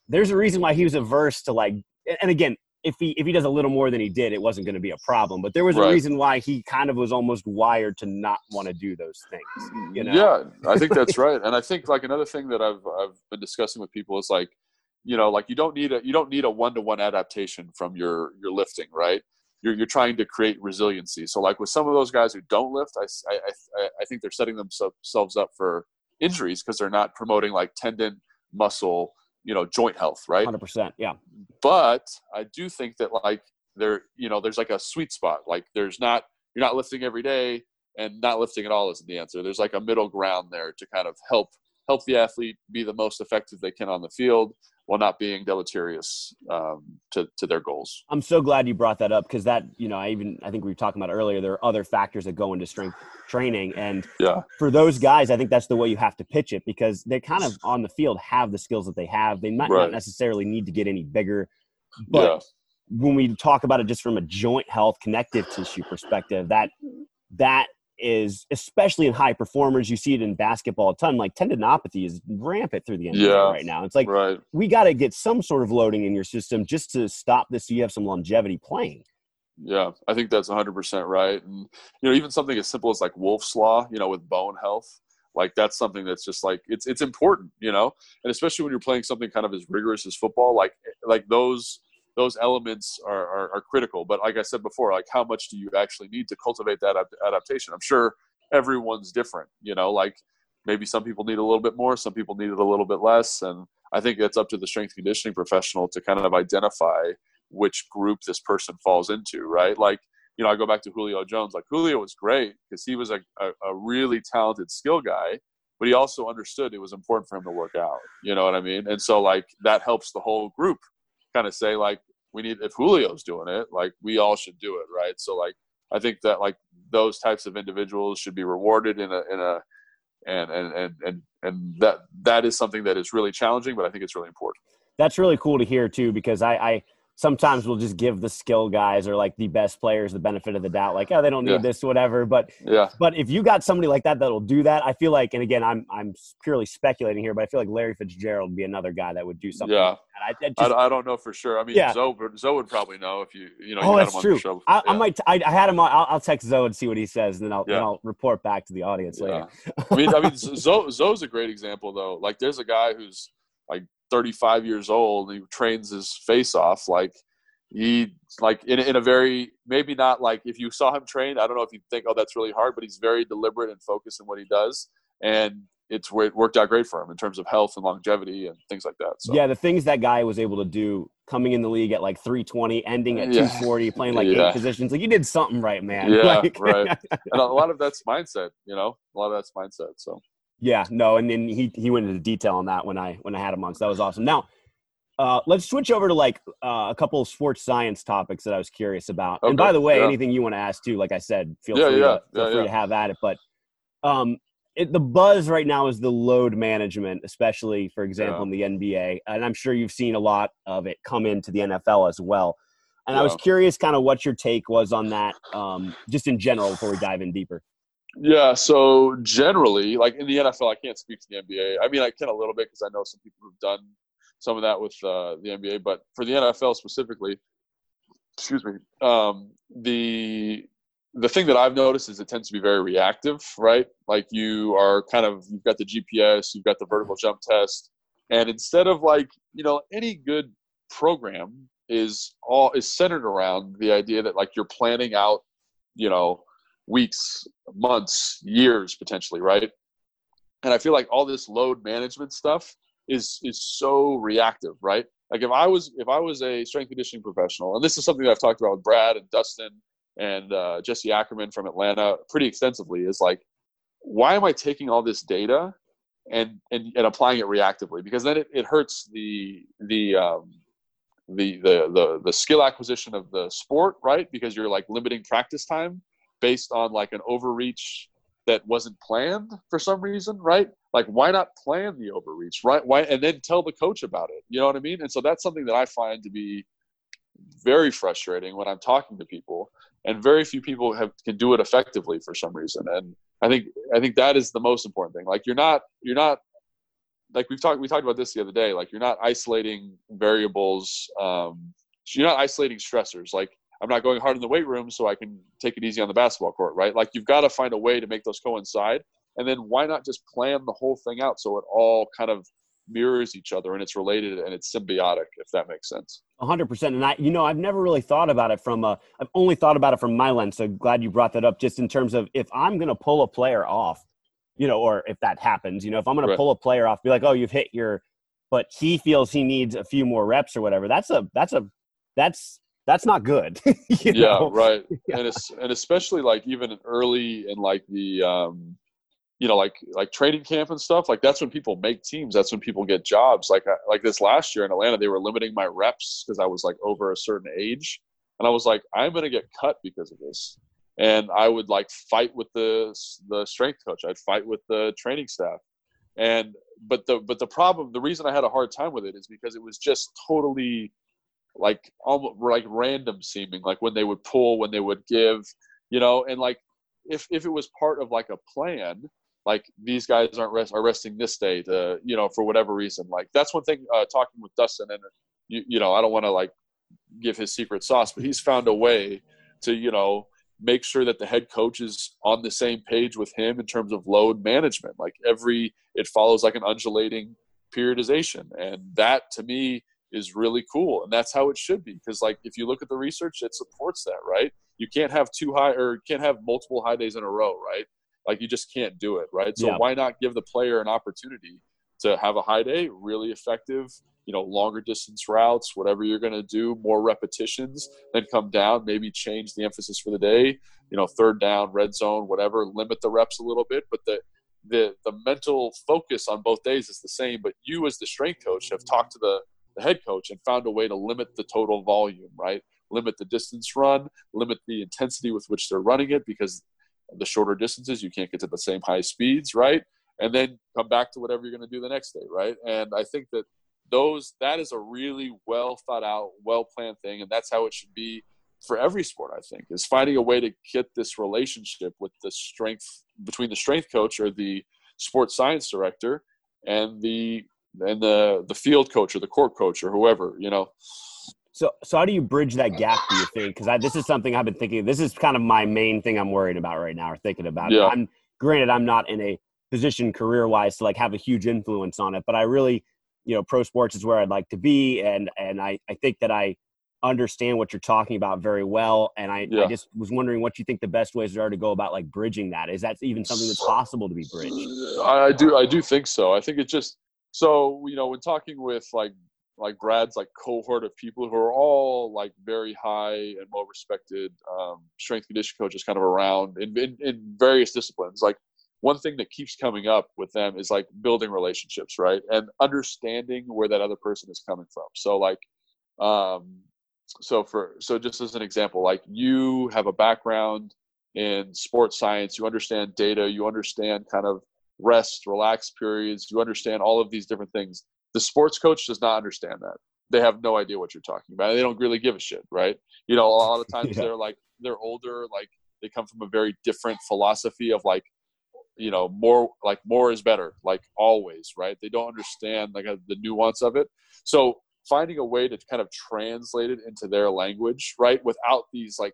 A: there's a reason why he was averse to like and again, if he if he does a little more than he did, it wasn't going to be a problem. But there was right. a reason why he kind of was almost wired to not want to do those things. You know?
B: Yeah, I think that's right. And I think like another thing that I've I've been discussing with people is like, you know, like you don't need a you don't need a one to one adaptation from your your lifting, right? You're you're trying to create resiliency. So like with some of those guys who don't lift, I I I, I think they're setting themselves up for injuries because they're not promoting like tendon, muscle, you know joint health right?
A: 100% yeah.
B: But i do think that like there you know there's like a sweet spot. Like there's not you're not lifting every day and not lifting at all isn't the answer. There's like a middle ground there to kind of help help the athlete be the most effective they can on the field while not being deleterious um, to, to their goals.
A: I'm so glad you brought that up because that, you know, I even, I think we were talking about earlier, there are other factors that go into strength training. And
B: yeah.
A: for those guys, I think that's the way you have to pitch it because they kind of on the field have the skills that they have. They might right. not necessarily need to get any bigger, but yeah. when we talk about it just from a joint health connective tissue perspective, that, that is especially in high performers. You see it in basketball a ton. Like tendinopathy is rampant through the NBA yeah, right now. It's like right. we got to get some sort of loading in your system just to stop this. So you have some longevity playing.
B: Yeah, I think that's 100% right. And you know, even something as simple as like Wolff's law, you know, with bone health, like that's something that's just like it's it's important, you know, and especially when you're playing something kind of as rigorous as football, like like those those elements are, are, are, critical. But like I said before, like how much do you actually need to cultivate that adaptation? I'm sure everyone's different, you know, like maybe some people need a little bit more, some people need it a little bit less. And I think it's up to the strength conditioning professional to kind of identify which group this person falls into, right? Like, you know, I go back to Julio Jones. Like Julio was great because he was a, a, a really talented skill guy, but he also understood it was important for him to work out. You know what I mean? And so like that helps the whole group kind of say like we need if Julio's doing it, like we all should do it, right? So like I think that like those types of individuals should be rewarded in a in a and and and and, and that that is something that is really challenging, but I think it's really important.
A: That's really cool to hear too, because I, I sometimes we'll just give the skill guys or like the best players the benefit of the doubt like oh they don't need yeah. this whatever but
B: yeah
A: but if you got somebody like that that'll do that i feel like and again i'm i'm purely speculating here but i feel like larry fitzgerald would be another guy that would do something
B: yeah
A: like
B: I, I, just, I, I, don't know for sure i mean yeah. zoe, zoe would probably know if you you know
A: oh that's true I, yeah. I, might I, I had him on, I'll, I'll, text zoe and see what he says and then i'll, yeah. then I'll report back to the audience later
B: i mean i mean zoe, zoe's a great example though like there's a guy who's like 35 years old and he trains his face off like he like in, in a very maybe not like if you saw him train i don't know if you think oh that's really hard but he's very deliberate and focused in what he does and it's it worked out great for him in terms of health and longevity and things like that so.
A: yeah the things that guy was able to do coming in the league at like 320 ending at yeah. 240 playing like yeah. eight positions like you did something right man
B: yeah
A: like,
B: right and a lot of that's mindset you know a lot of that's mindset so
A: yeah no and then he he went into detail on that when i when i had him on so that was awesome now uh, let's switch over to like uh, a couple of sports science topics that I was curious about. Okay. And by the way, yeah. anything you want to ask too, like I said, feel yeah, free, yeah, to, feel free to have at it. But um, it, the buzz right now is the load management, especially for example in the NBA, and I'm sure you've seen a lot of it come into the NFL as well. And I was curious, kind of, what your take was on that, um, just in general, before we dive in deeper.
B: Yeah, so generally, like in the NFL, I can't speak to the NBA. I mean, I can a little bit because I know some people who've done some of that with uh, the NBA. But for the NFL specifically, excuse me, um, the the thing that I've noticed is it tends to be very reactive, right? Like you are kind of you've got the GPS, you've got the vertical jump test, and instead of like you know any good program is all is centered around the idea that like you're planning out, you know, weeks, months, years potentially, right? And I feel like all this load management stuff is is so reactive, right? Like if I was if I was a strength conditioning professional, and this is something that I've talked about with Brad and Dustin and uh, Jesse Ackerman from Atlanta pretty extensively, is like, why am I taking all this data and and, and applying it reactively? Because then it, it hurts the the um, the, the the the skill acquisition of the sport, right? Because you're like limiting practice time based on like an overreach that wasn't planned for some reason, right? like why not plan the overreach right? Why and then tell the coach about it you know what i mean? And so that's something that i find to be very frustrating when i'm talking to people and very few people have can do it effectively for some reason and i think i think that is the most important thing. Like you're not you're not like we've talked we talked about this the other day like you're not isolating variables um you're not isolating stressors. Like i'm not going hard in the weight room so i can take it easy on the basketball court right? Like you've got to find a way to make those coincide. And then why not just plan the whole thing out so it all kind of mirrors each other and it's related and it's symbiotic if that makes sense.
A: 100% and i you know i've never really thought about it from a i've only thought about it from my lens so glad you brought that up just in terms of if i'm going to pull a player off you know or if that happens you know if i'm going right. to pull a player off be like oh you've hit your but he feels he needs a few more reps or whatever that's a that's a that's that's not good
B: yeah know? right yeah. and it's and especially like even early in like the um you know, like like training camp and stuff. Like that's when people make teams. That's when people get jobs. Like uh, like this last year in Atlanta, they were limiting my reps because I was like over a certain age, and I was like, I'm gonna get cut because of this. And I would like fight with the the strength coach. I'd fight with the training staff, and but the but the problem, the reason I had a hard time with it is because it was just totally like almost like random seeming. Like when they would pull, when they would give, you know, and like if if it was part of like a plan like these guys aren't rest, are resting this day to you know for whatever reason like that's one thing uh, talking with dustin and you, you know i don't want to like give his secret sauce but he's found a way to you know make sure that the head coach is on the same page with him in terms of load management like every it follows like an undulating periodization and that to me is really cool and that's how it should be because like if you look at the research it supports that right you can't have two high or can't have multiple high days in a row right like you just can't do it, right? So yeah. why not give the player an opportunity to have a high day, really effective, you know, longer distance routes, whatever you're going to do, more repetitions, then come down, maybe change the emphasis for the day, you know, third down, red zone, whatever, limit the reps a little bit, but the the the mental focus on both days is the same, but you as the strength coach have talked to the the head coach and found a way to limit the total volume, right? Limit the distance run, limit the intensity with which they're running it because the shorter distances you can't get to the same high speeds right and then come back to whatever you're going to do the next day right and i think that those that is a really well thought out well planned thing and that's how it should be for every sport i think is finding a way to get this relationship with the strength between the strength coach or the sports science director and the and the the field coach or the court coach or whoever you know
A: so, so how do you bridge that gap? Do you think? Because this is something I've been thinking. This is kind of my main thing I'm worried about right now, or thinking about. Yeah. I'm granted I'm not in a position career wise to like have a huge influence on it, but I really, you know, pro sports is where I'd like to be, and and I I think that I understand what you're talking about very well, and I yeah. I just was wondering what you think the best ways are to go about like bridging that. Is that even something that's possible to be bridged?
B: I do I do think so. I think it just so you know when talking with like like Brad's like cohort of people who are all like very high and well respected um, strength condition coaches kind of around in, in, in various disciplines. Like one thing that keeps coming up with them is like building relationships, right? And understanding where that other person is coming from. So like, um, so for so just as an example, like you have a background in sports science, you understand data, you understand kind of rest, relax periods, you understand all of these different things the sports coach does not understand that. They have no idea what you're talking about. They don't really give a shit, right? You know, a lot of times yeah. they're like they're older, like they come from a very different philosophy of like you know more like more is better like always right they don't understand like uh, the nuance of it so finding a way to kind of translate it into their language right without these like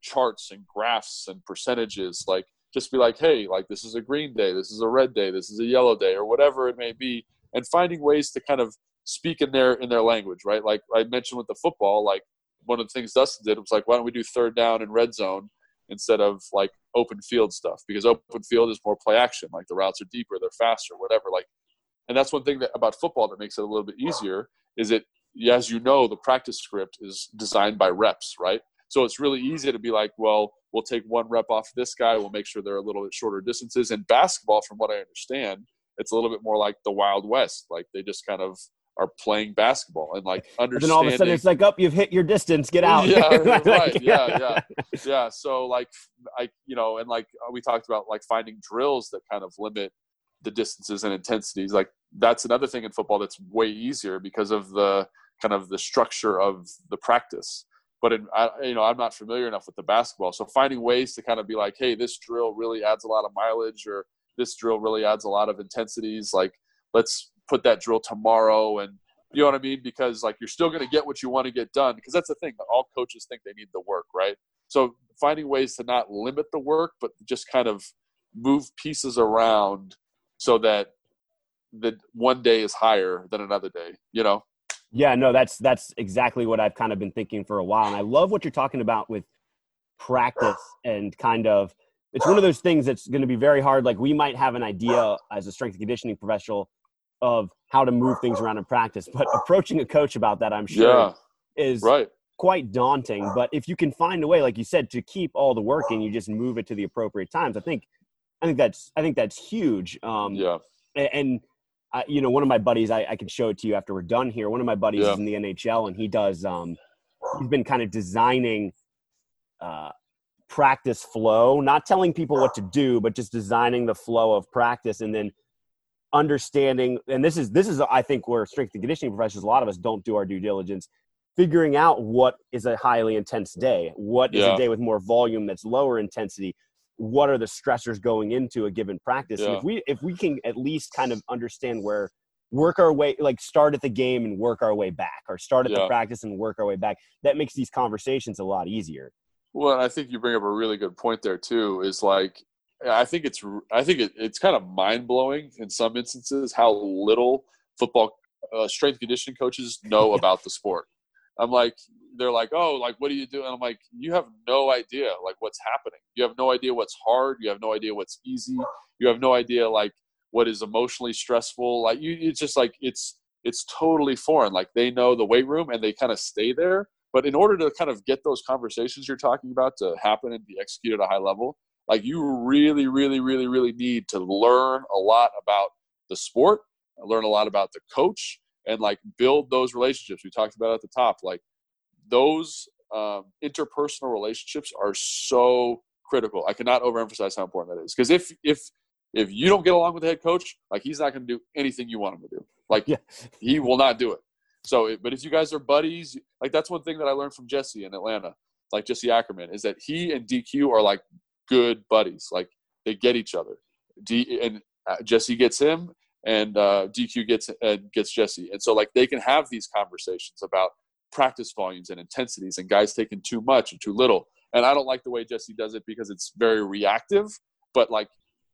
B: charts and graphs and percentages like just be like hey like this is a green day this is a red day this is a yellow day or whatever it may be and finding ways to kind of speak in their in their language, right? Like I mentioned with the football, like one of the things Dustin did was like, why don't we do third down and red zone instead of like open field stuff? Because open field is more play action, like the routes are deeper, they're faster, whatever. Like, and that's one thing that about football that makes it a little bit easier is it, as you know, the practice script is designed by reps, right? So it's really easy to be like, well, we'll take one rep off this guy, we'll make sure they're a little bit shorter distances. And basketball, from what I understand, it's a little bit more like the Wild West. Like they just kind of are playing basketball and like understanding. And
A: all of a sudden it's like, up, oh, you've hit your distance, get out.
B: Yeah, like, right. Yeah, yeah, yeah. So like, I, you know, and like we talked about like finding drills that kind of limit the distances and intensities. Like that's another thing in football that's way easier because of the kind of the structure of the practice. But I, you know, I'm not familiar enough with the basketball, so finding ways to kind of be like, hey, this drill really adds a lot of mileage, or this drill really adds a lot of intensities. Like, let's put that drill tomorrow, and you know what I mean? Because like you're still going to get what you want to get done. Because that's the thing. All coaches think they need the work, right? So finding ways to not limit the work, but just kind of move pieces around so that the one day is higher than another day. You know?
A: Yeah, no, that's that's exactly what I've kind of been thinking for a while, and I love what you're talking about with practice and kind of. It's one of those things that's going to be very hard. Like we might have an idea as a strength and conditioning professional of how to move things around in practice, but approaching a coach about that, I'm sure, yeah, is
B: right.
A: quite daunting. But if you can find a way, like you said, to keep all the work and you just move it to the appropriate times, I think, I think that's, I think that's huge. Um,
B: yeah,
A: and I, you know, one of my buddies, I, I, can show it to you after we're done here. One of my buddies yeah. is in the NHL, and he does. Um, he's been kind of designing uh, practice flow, not telling people what to do, but just designing the flow of practice, and then understanding. And this is this is I think where strength and conditioning professionals, a lot of us don't do our due diligence, figuring out what is a highly intense day, what is yeah. a day with more volume that's lower intensity, what are the stressors going into a given practice yeah. and if we if we can at least kind of understand where work our way like start at the game and work our way back or start at yeah. the practice and work our way back that makes these conversations a lot easier
B: well i think you bring up a really good point there too is like i think it's i think it, it's kind of mind-blowing in some instances how little football uh, strength conditioning coaches know about the sport i'm like they're like, oh, like what do you do? And I'm like, you have no idea like what's happening. You have no idea what's hard. You have no idea what's easy. You have no idea like what is emotionally stressful. Like you, it's just like it's it's totally foreign. Like they know the weight room and they kind of stay there. But in order to kind of get those conversations you're talking about to happen and be executed at a high level, like you really, really, really, really need to learn a lot about the sport, learn a lot about the coach, and like build those relationships we talked about at the top. Like those um, interpersonal relationships are so critical. I cannot overemphasize how important that is. Because if if if you don't get along with the head coach, like he's not going to do anything you want him to do. Like yeah. he will not do it. So, but if you guys are buddies, like that's one thing that I learned from Jesse in Atlanta, like Jesse Ackerman, is that he and DQ are like good buddies. Like they get each other. D and uh, Jesse gets him, and uh, DQ gets uh, gets Jesse, and so like they can have these conversations about practice volumes and intensities and guys taking too much or too little. And I don't like the way Jesse does it because it's very reactive, but like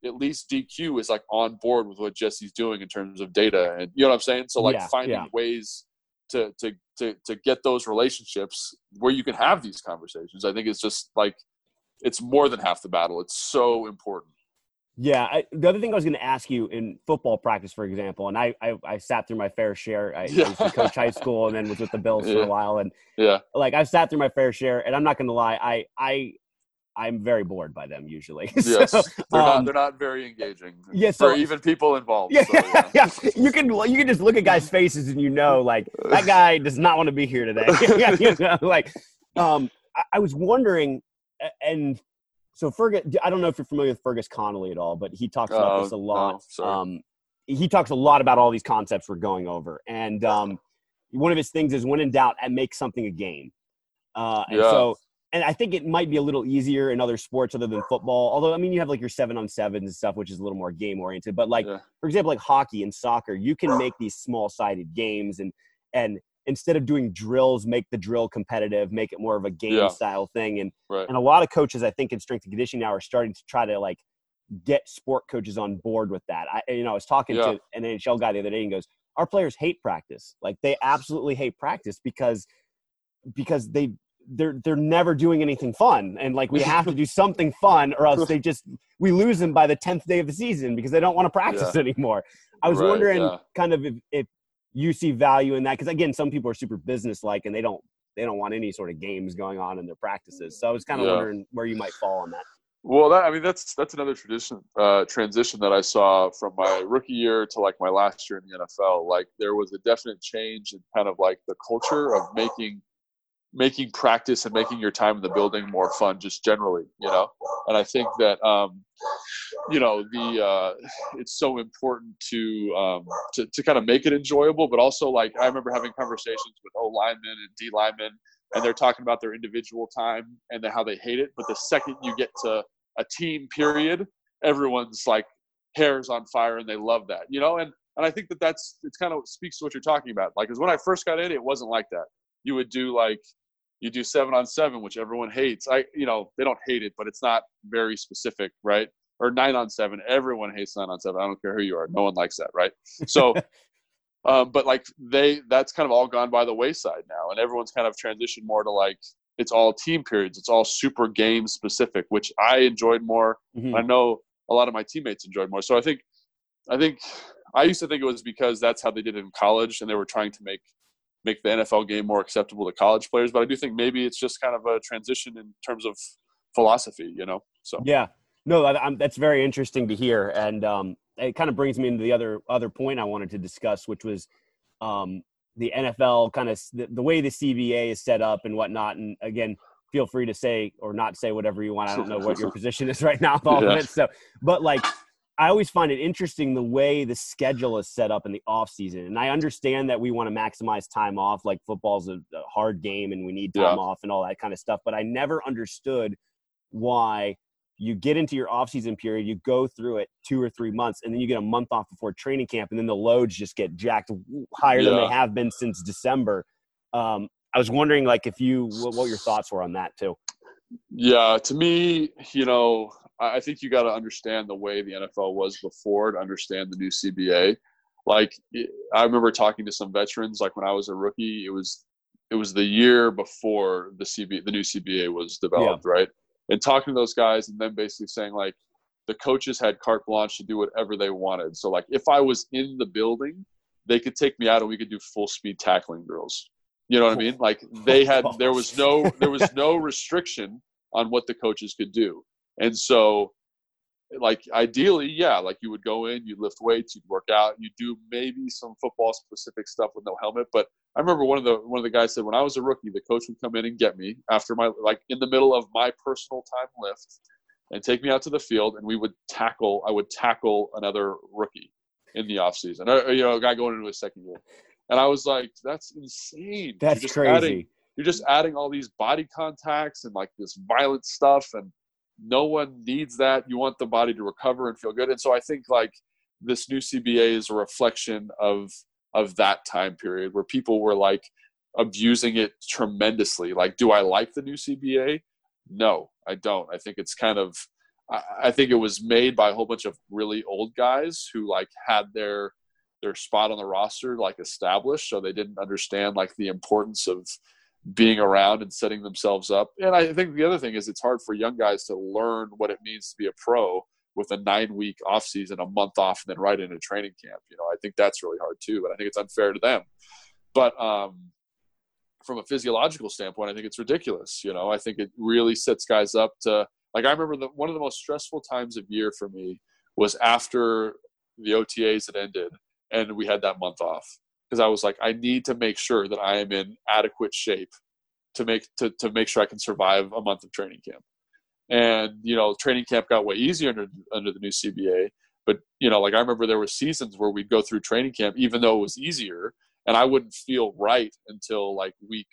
B: at least DQ is like on board with what Jesse's doing in terms of data and you know what I'm saying? So like yeah, finding yeah. ways to, to to to get those relationships where you can have these conversations. I think it's just like it's more than half the battle. It's so important.
A: Yeah, I, the other thing I was going to ask you in football practice, for example, and I I, I sat through my fair share. I, yeah. Used to coach high school and then was with the Bills yeah. for a while, and
B: yeah,
A: like I've sat through my fair share, and I'm not going to lie, I I I'm very bored by them usually.
B: Yes, so, they're, um, not, they're not very engaging.
A: Yeah,
B: so, for even people involved.
A: Yeah, so, yeah. yeah, you can you can just look at guys' faces and you know like that guy does not want to be here today. you know, like, um, I, I was wondering, and so Fergus, I don't know if you're familiar with Fergus Connolly at all, but he talks about uh, this a lot.
B: No, um,
A: he talks a lot about all these concepts we're going over, and um, one of his things is when in doubt, and make something a game. Uh, and yeah. so, and I think it might be a little easier in other sports other than football. Although, I mean, you have like your seven on sevens and stuff, which is a little more game oriented. But like, yeah. for example, like hockey and soccer, you can make these small sided games and and instead of doing drills, make the drill competitive, make it more of a game yeah. style thing. And
B: right.
A: and a lot of coaches, I think, in strength and conditioning now are starting to try to like get sport coaches on board with that. I you know I was talking yeah. to an NHL guy the other day and goes, our players hate practice. Like they absolutely hate practice because because they they're they're never doing anything fun and like we have to do something fun or else they just we lose them by the 10th day of the season because they don't want to practice yeah. anymore i was right, wondering yeah. kind of if, if you see value in that because again some people are super business like and they don't they don't want any sort of games going on in their practices. So i was kind of yeah. wondering where you might fall on that.
B: Well that i mean that's that's another tradition uh, transition that i saw from my rookie year to like my last year in the nfl like there was a definite change in kind of like the culture of making making practice and making your time in the building more fun just generally you know and i think that um you know the uh, it's so important to um, to to kind of make it enjoyable, but also like I remember having conversations with O linemen and D linemen, and they're talking about their individual time and how they hate it. But the second you get to a team period, everyone's like hair's on fire and they love that, you know. And and I think that that's it's kind of speaks to what you're talking about. Like, because when I first got in, it wasn't like that. You would do like you do seven on seven, which everyone hates. I you know they don't hate it, but it's not very specific, right? Or nine on seven, everyone hates nine on seven. I don't care who you are, no one likes that, right? So. um, but like they, that's kind of all gone by the wayside now, and everyone's kind of transitioned more to like it's all team periods. It's all super game specific, which I enjoyed more. Mm-hmm. I know a lot of my teammates enjoyed more. So I think, I think I used to think it was because that's how they did it in college, and they were trying to make make the NFL game more acceptable to college players. But I do think maybe it's just kind of a transition in terms of philosophy, you know. So
A: yeah, no, I'm, that's very interesting to hear, and um, it kind of brings me into the other other point I wanted to discuss, which was um, the NFL kind of the, the, way the CBA is set up and whatnot. And again, feel free to say or not say whatever you want. I don't know what your position is right now with all yeah. of it. So, but like I always find it interesting the way the schedule is set up in the off season. And I understand that we want to maximize time off, like football's a, a hard game and we need time yeah. off and all that kind of stuff. But I never understood why you get into your off season period, you go through it two or three months, and then you get a month off before training camp, and then the loads just get jacked higher yeah. than they have been since December. Um, I was wondering, like, if you what, what your thoughts were on that too.
B: Yeah, to me, you know, I think you got to understand the way the NFL was before to understand the new CBA. Like I remember talking to some veterans, like when I was a rookie, it was it was the year before the CB the new CBA was developed, yeah. right? And talking to those guys, and then basically saying like the coaches had carte blanche to do whatever they wanted. So like if I was in the building, they could take me out and we could do full speed tackling drills. You know what I mean? Like they had there was no there was no restriction on what the coaches could do. And so, like ideally, yeah, like you would go in, you'd lift weights, you'd work out, you'd do maybe some football specific stuff with no helmet. But I remember one of the one of the guys said when I was a rookie, the coach would come in and get me after my like in the middle of my personal time lift and take me out to the field and we would tackle I would tackle another rookie in the off season. Or, you know, a guy going into his second year. And I was like, that's insane.
A: That's crazy.
B: Adding, you're just adding all these body contacts and like this violent stuff and no one needs that. You want the body to recover and feel good. And so I think like this new CBA is a reflection of of that time period where people were like abusing it tremendously. Like, do I like the new CBA? No, I don't. I think it's kind of I think it was made by a whole bunch of really old guys who like had their their spot on the roster like established so they didn't understand like the importance of being around and setting themselves up. And I think the other thing is it's hard for young guys to learn what it means to be a pro with a nine week off season, a month off, and then right into training camp. You know, I think that's really hard too, but I think it's unfair to them. But um, from a physiological standpoint, I think it's ridiculous. You know, I think it really sets guys up to like I remember the, one of the most stressful times of year for me was after the OTAs had ended and we had that month off because I was like, I need to make sure that I am in adequate shape to make to, to make sure I can survive a month of training camp. And you know, training camp got way easier under under the new CBA. But you know, like I remember there were seasons where we'd go through training camp, even though it was easier, and I wouldn't feel right until like week,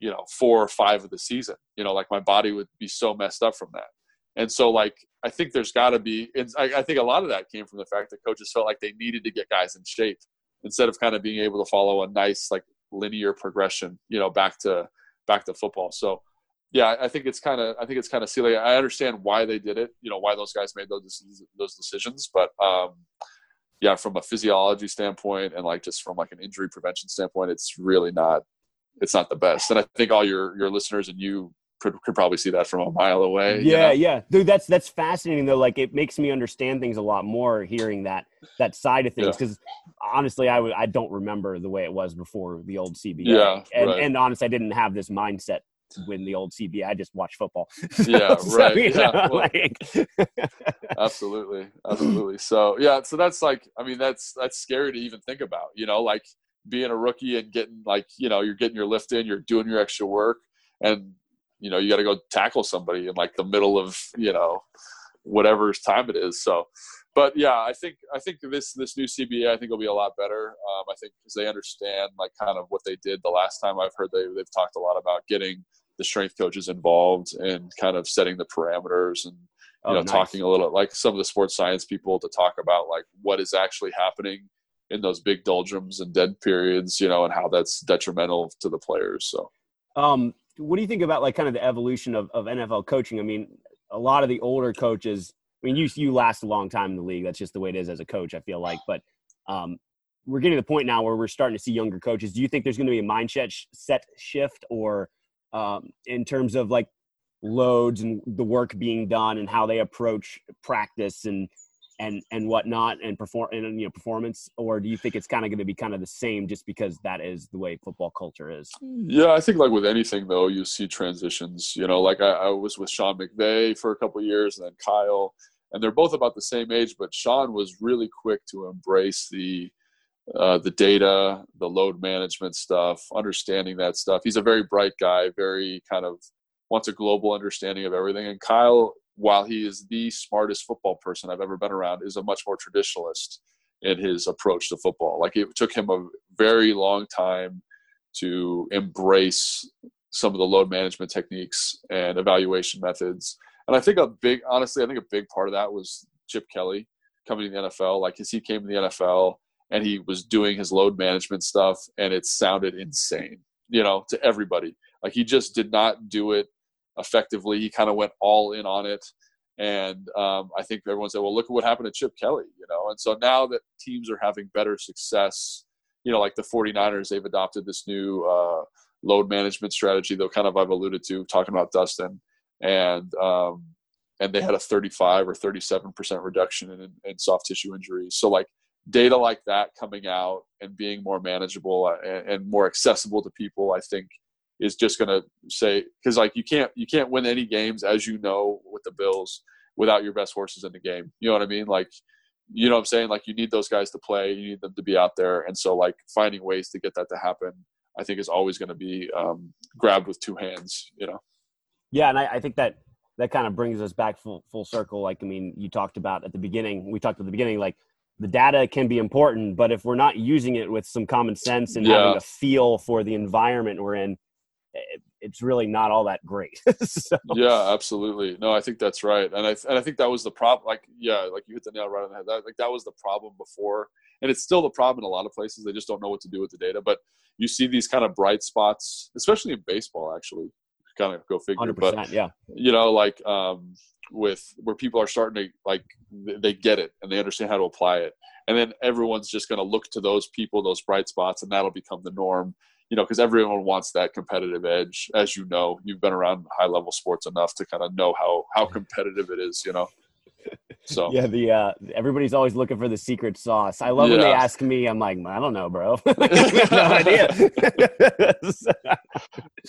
B: you know, four or five of the season. You know, like my body would be so messed up from that. And so, like, I think there's got to be. I, I think a lot of that came from the fact that coaches felt like they needed to get guys in shape instead of kind of being able to follow a nice like linear progression, you know, back to back to football. So yeah, I think it's kind of I think it's kind of silly. I understand why they did it, you know, why those guys made those those decisions, but um, yeah, from a physiology standpoint and like just from like an injury prevention standpoint, it's really not it's not the best. And I think all your your listeners and you could, could probably see that from a mile away.
A: Yeah,
B: you
A: know? yeah, dude, that's that's fascinating though. Like it makes me understand things a lot more hearing that that side of things because yeah. honestly, I w- I don't remember the way it was before the old CBA.
B: Yeah,
A: and
B: right.
A: and honestly, I didn't have this mindset when the old CBA. I just watched football.
B: so, yeah, right. yeah. Know, well, like... absolutely, absolutely. So yeah, so that's like, I mean, that's that's scary to even think about. You know, like being a rookie and getting like, you know, you're getting your lift in, you're doing your extra work, and you know you got to go tackle somebody in like the middle of you know whatever time it is. So, but yeah, I think I think this this new CBA I think will be a lot better. Um, I think because they understand like kind of what they did the last time. I've heard they they've talked a lot about getting the strength coaches involved and kind of setting the parameters and you oh, know nice. talking a little like some of the sports science people to talk about like what is actually happening in those big doldrums and dead periods, you know, and how that's detrimental to the players. So,
A: um, what do you think about like kind of the evolution of, of NFL coaching? I mean, a lot of the older coaches, I mean, you, you last a long time in the league. That's just the way it is as a coach, I feel like, but, um, we're getting to the point now where we're starting to see younger coaches. Do you think there's going to be a mindset set shift or, um, in terms of like loads and the work being done and how they approach practice and and and whatnot and perform and you know performance or do you think it's kind of going to be kind of the same just because that is the way football culture is?
B: Yeah i think like with anything though you see transitions you know like i, I was with sean mcvay for a couple years and then kyle and they're both about the same age but sean was really quick to embrace the uh, the data the load management stuff understanding that stuff. He's a very bright guy very kind of wants a global understanding of everything and kyle while he is the smartest football person I've ever been around, is a much more traditionalist in his approach to football. Like it took him a very long time to embrace some of the load management techniques and evaluation methods. And I think a big, honestly, I think a big part of that was Chip Kelly coming to the NFL. Like, as he came to the NFL and he was doing his load management stuff, and it sounded insane, you know, to everybody. Like, he just did not do it effectively. He kind of went all in on it. And um, I think everyone said, well, look at what happened to Chip Kelly, you know? And so now that teams are having better success, you know, like the 49ers, they've adopted this new uh, load management strategy, though kind of I've alluded to talking about Dustin. And, um, and they had a 35 or 37% reduction in, in soft tissue injuries. So like data like that coming out and being more manageable uh, and, and more accessible to people, I think – is just going to say because like you can't you can't win any games as you know with the Bills without your best horses in the game. You know what I mean? Like you know what I'm saying? Like you need those guys to play, you need them to be out there, and so like finding ways to get that to happen, I think is always going to be um, grabbed with two hands. You know?
A: Yeah, and I, I think that that kind of brings us back full full circle. Like I mean, you talked about at the beginning. We talked at the beginning, like the data can be important, but if we're not using it with some common sense and yeah. having a feel for the environment we're in, it's really not all that great.
B: so. Yeah, absolutely. No, I think that's right, and I and I think that was the problem. Like, yeah, like you hit the nail right on the head. That, like that was the problem before, and it's still the problem in a lot of places. They just don't know what to do with the data. But you see these kind of bright spots, especially in baseball. Actually, kind of go figure. 100%, but
A: yeah,
B: you know, like um, with where people are starting to like they get it and they understand how to apply it, and then everyone's just going to look to those people, those bright spots, and that'll become the norm you know, because everyone wants that competitive edge. As you know, you've been around high level sports enough to kind of know how how competitive it is. You know. So
A: yeah, the uh, everybody's always looking for the secret sauce. I love yeah. when they ask me. I'm like, I don't know, bro. no idea.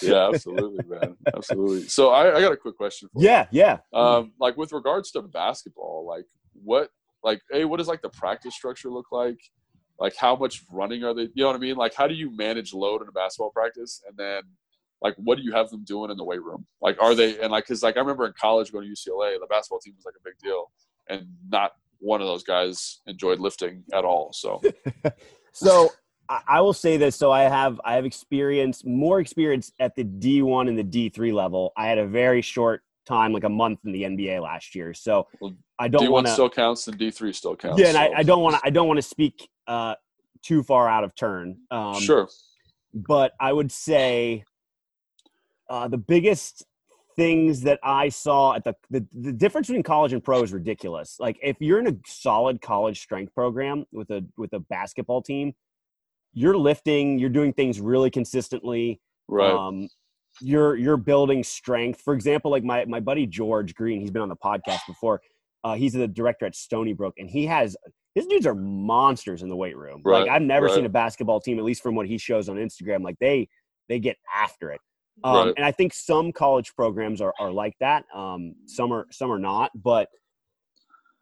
B: yeah, absolutely, man, absolutely. So I, I got a quick question.
A: for Yeah,
B: you.
A: yeah.
B: Um, like with regards to basketball, like what, like, hey, what does like the practice structure look like? Like how much running are they you know what i mean? Like how do you manage load in a basketball practice? And then like what do you have them doing in the weight room? Like are they and like because like i remember in college going to ucla the basketball team was like a big deal. And not one of those guys enjoyed lifting at all so.
A: So i will say this. So i have i have experience more experience at the d1 and the d3 level. I had a very short time like a month in the nba last year so well, I don't want
B: to still counts and D three still counts.
A: Yeah, and so. I, I, don't want to. I don't want to speak uh, too far out of turn.
B: Um, sure.
A: But I would say uh, the biggest things that I saw at the, the the difference between college and pro is ridiculous. Like if you're in a solid college strength program with a with a basketball team, you're lifting, you're doing things really consistently.
B: Right. Um,
A: you're you're building strength. For example, like my my buddy George Green, he's been on the podcast before. Uh, he's the director at Stony Brook, and he has his dudes are monsters in the weight room. Right, like I've never right. seen a basketball team, at least from what he shows on Instagram, like they they get after it. Um, right. And I think some college programs are, are like that. Um, some are some are not, but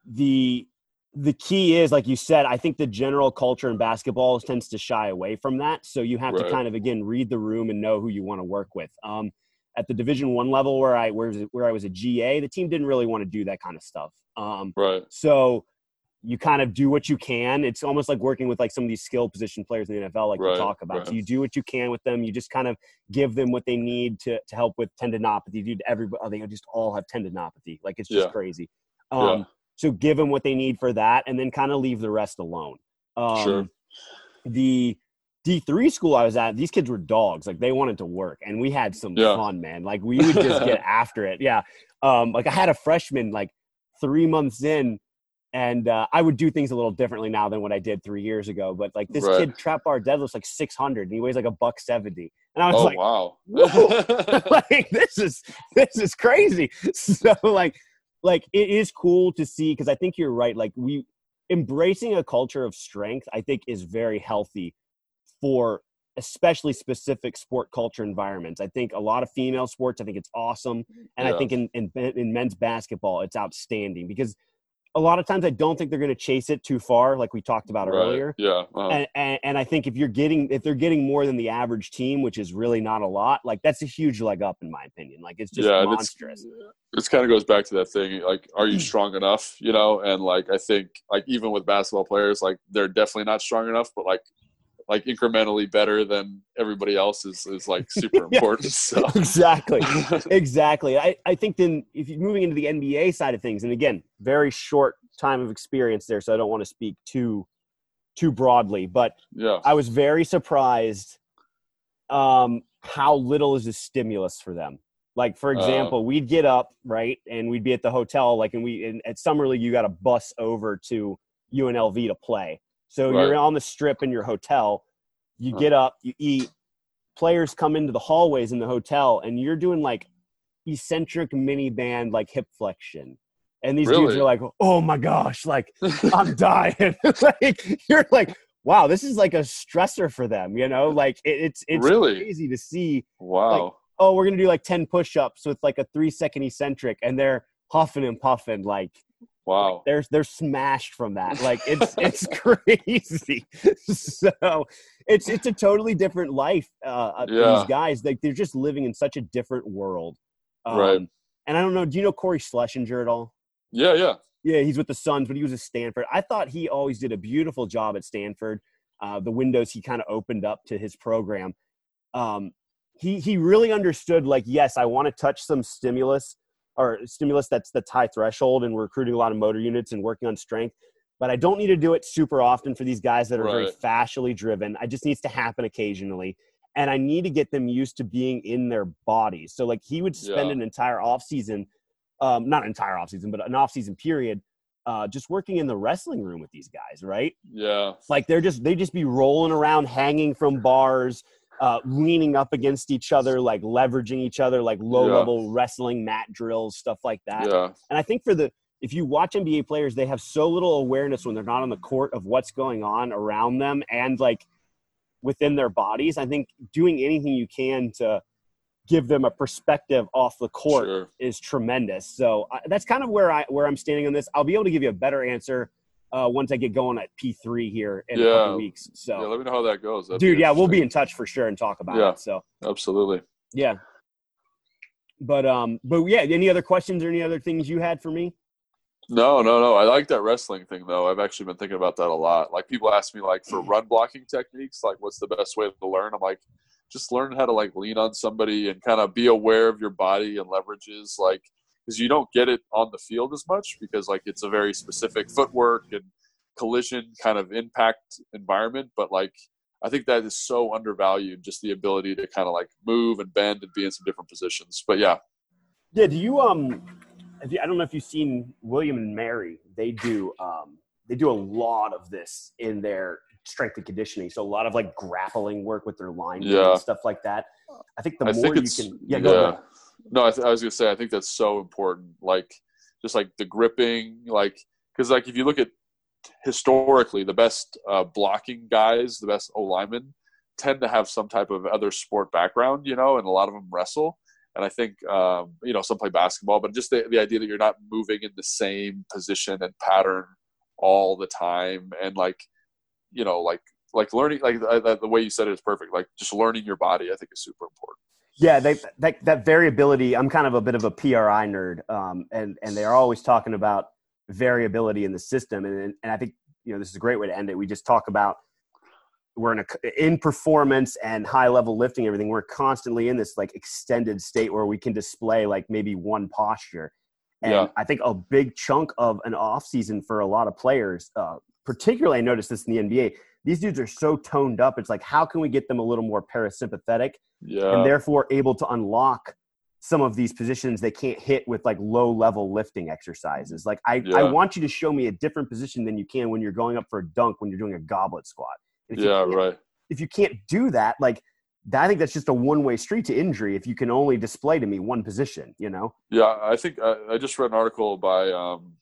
A: the the key is, like you said, I think the general culture in basketball tends to shy away from that. So you have to kind of again read the room and know who you want to work with. Um, at the Division One level where I where, where I was a GA, the team didn't really want to do that kind of stuff. Um,
B: right.
A: So you kind of do what you can. It's almost like working with like some of these skill position players in the NFL, like
B: Right,
A: we talk about.
B: right.
A: So you do what you can with them. You just kind of give them what they need to to help with tendinopathy. Dude, everybody oh, they just all have tendinopathy. Like it's just
B: Yeah.
A: crazy. Um,
B: Yeah.
A: So give them what they need for that, and then kind of leave the rest alone. Um,
B: Sure.
A: The D3 school I was at, these kids were dogs. Like they wanted to work, and we had some
B: Yeah.
A: fun, man. Like we would just get after it. Yeah. Um, like I had a freshman like three months in, and uh, I would do things a little differently now than what I did three years ago. But like this
B: Right.
A: kid trap bar deadlifts like 600, and he weighs like a buck 70, and I was
B: Oh
A: like,
B: wow.
A: like this is this is crazy so like like it is cool to see because i think you're right like we embracing a culture of strength i think is very healthy for especially specific sport culture environments. I think a lot of female sports i think it's awesome and i think in, in in men's basketball it's outstanding because a lot of times i don't think they're going to chase it too far like we talked about
B: Right.
A: earlier
B: Yeah. uh,
A: and, and, and I think if you're getting if they're getting more than the average team, which is really not a lot, like that's a huge leg up in my opinion. Like it's just
B: yeah,
A: monstrous.
B: This kind of goes back to that thing, like, are you strong enough? You know, and like I think, like even with basketball players, like they're definitely not strong enough, but like, like incrementally better than everybody else is is like super
A: Yeah.
B: important. So
A: exactly, exactly. I, I think then if you're moving into the NBA side of things, and again, very short time of experience there, so I don't want to speak too too broadly, but
B: yeah,
A: I was very surprised um, how little is a stimulus for them. Like for
B: Uh.
A: example, we'd get up right, and we'd be at the hotel. Like, and we and at summer league, you got a bus over to UNLV to play. So you're on the strip in your hotel. You
B: Huh.
A: get up, you eat. Players come into the hallways in the hotel, and you're doing like eccentric mini band like hip flexion. And these dudes are like, "Oh my gosh!" Like I'm dying. like you're like, wow, this is like a stressor for them, you know? Like it, it's it's
B: Really?
A: crazy to see.
B: wow,
A: Oh, we're gonna do like ten push-ups with like a three second eccentric, and they're huffing and puffing, like
B: wow,
A: they're they're smashed from that. Like it's it's crazy. so it's it's a totally different life. Uh,
B: Yeah.
A: These guys, like they're just living in such a different world. Um,
B: Right.
A: And I don't know. Do you know Corey Schlesinger at all?
B: yeah, yeah,
A: Yeah, he's with the Suns, but he was at Stanford. I thought he always did a beautiful job at Stanford. Uh, the windows he kind of opened up to his program. Um, he he really understood. Like, yes, I want to touch some stimulus or stimulus that's that's high threshold, and we're recruiting a lot of motor units and working on strength. But I don't need to do it super often for these guys that are very
B: Right.
A: fascially driven. I just needs to happen occasionally, and I need to get them used to being in their bodies. So, like, he would spend
B: Yeah.
A: an entire off season um, not an entire off season, but an off season period, uh, just working in the wrestling room with these guys, right?
B: yeah,
A: Like they're just they just be rolling around, hanging from bars, uh, leaning up against each other, like leveraging each other, like low
B: Yeah.
A: level wrestling mat drills, stuff like that.
B: yeah,
A: And I think for the if you watch NBA players, they have so little awareness when they're not on the court of what's going on around them and like within their bodies. I think doing anything you can to give them a perspective off the court
B: sure.
A: is tremendous. So I, that's kind of where I where I'm standing on this. I'll be able to give you a better answer uh, once I get going at P3 here in a
B: Yeah.
A: couple weeks. So,
B: Yeah, let me know how that goes. That'd
A: dude, yeah, we'll be in touch for sure and talk about
B: Yeah.
A: it. So,
B: absolutely.
A: yeah. But um, but yeah, any other questions or any other things you had for me?
B: No, no, no. I like that wrestling thing though. I've actually been thinking about that a lot. Like people ask me like for run blocking techniques, like what's the best way to learn? I'm like, just learn how to like lean on somebody and kind of be aware of your body and leverages, like because you don't get it on the field as much because like it's a very specific footwork and collision kind of impact environment. But like I think that is so undervalued, just the ability to kind of like move and bend and be in some different positions. But yeah,
A: Yeah, do you um you, I don't know if you've seen William and Mary. They do um they do a lot of this in their strength and conditioning. So a lot of like grappling work with their line
B: Yeah.
A: and stuff like that. I think the
B: I
A: more
B: think
A: you can yeah, go ahead.
B: No, I, th- I was gonna say I think that's so important. Like just like the gripping, like because like if you look at historically, the best uh, blocking guys, the best O linemen, tend to have some type of other sport background, you know, and a lot of them wrestle. And I think um, you know some play basketball, but just the, the idea that you're not moving in the same position and pattern all the time, and like you know like like learning like uh, the way you said it is perfect. Like just learning your body, I think is super important.
A: Yeah, they, that that variability. I'm kind of a bit of a PRI nerd, um, and and they are always talking about variability in the system, and and I think you know this is a great way to end it. We just talk about we're in a in performance and high level lifting everything. We're constantly in this like extended state where we can display like maybe one posture, and
B: Yeah.
A: I think a big chunk of an off season for a lot of players, uh, particularly I noticed this in the NBA. These dudes are so toned up. It's like how can we get them a little more parasympathetic?
B: Yeah.
A: and therefore able to unlock some of these positions they can't hit with like low level lifting exercises. Like I, I want you to show me a different position than you can when you're going up for a dunk when you're doing a goblet squat. If you
B: yeah.
A: can't-
B: Right.
A: If you can't do that, like I think that's just a one way street to injury. If you can only display to me one position, you know.
B: Yeah, I think I, I just read an article by um,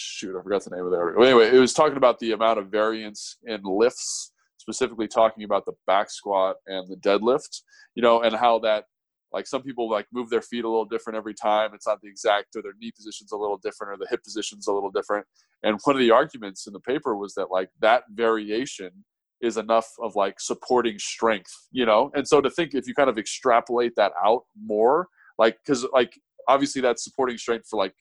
B: shoot, I forgot the name of the article. Anyway, it was talking about the amount of variance in lifts, specifically talking about the back squat and the deadlift. You know, and how that like some people like move their feet a little different every time. It's not the exact, or their knee position's a little different, or the hip position's a little different. And one of the arguments in the paper was that like that variation is enough of like supporting strength, you know. And so to think if you kind of extrapolate that out more, like because like obviously that's supporting strength for like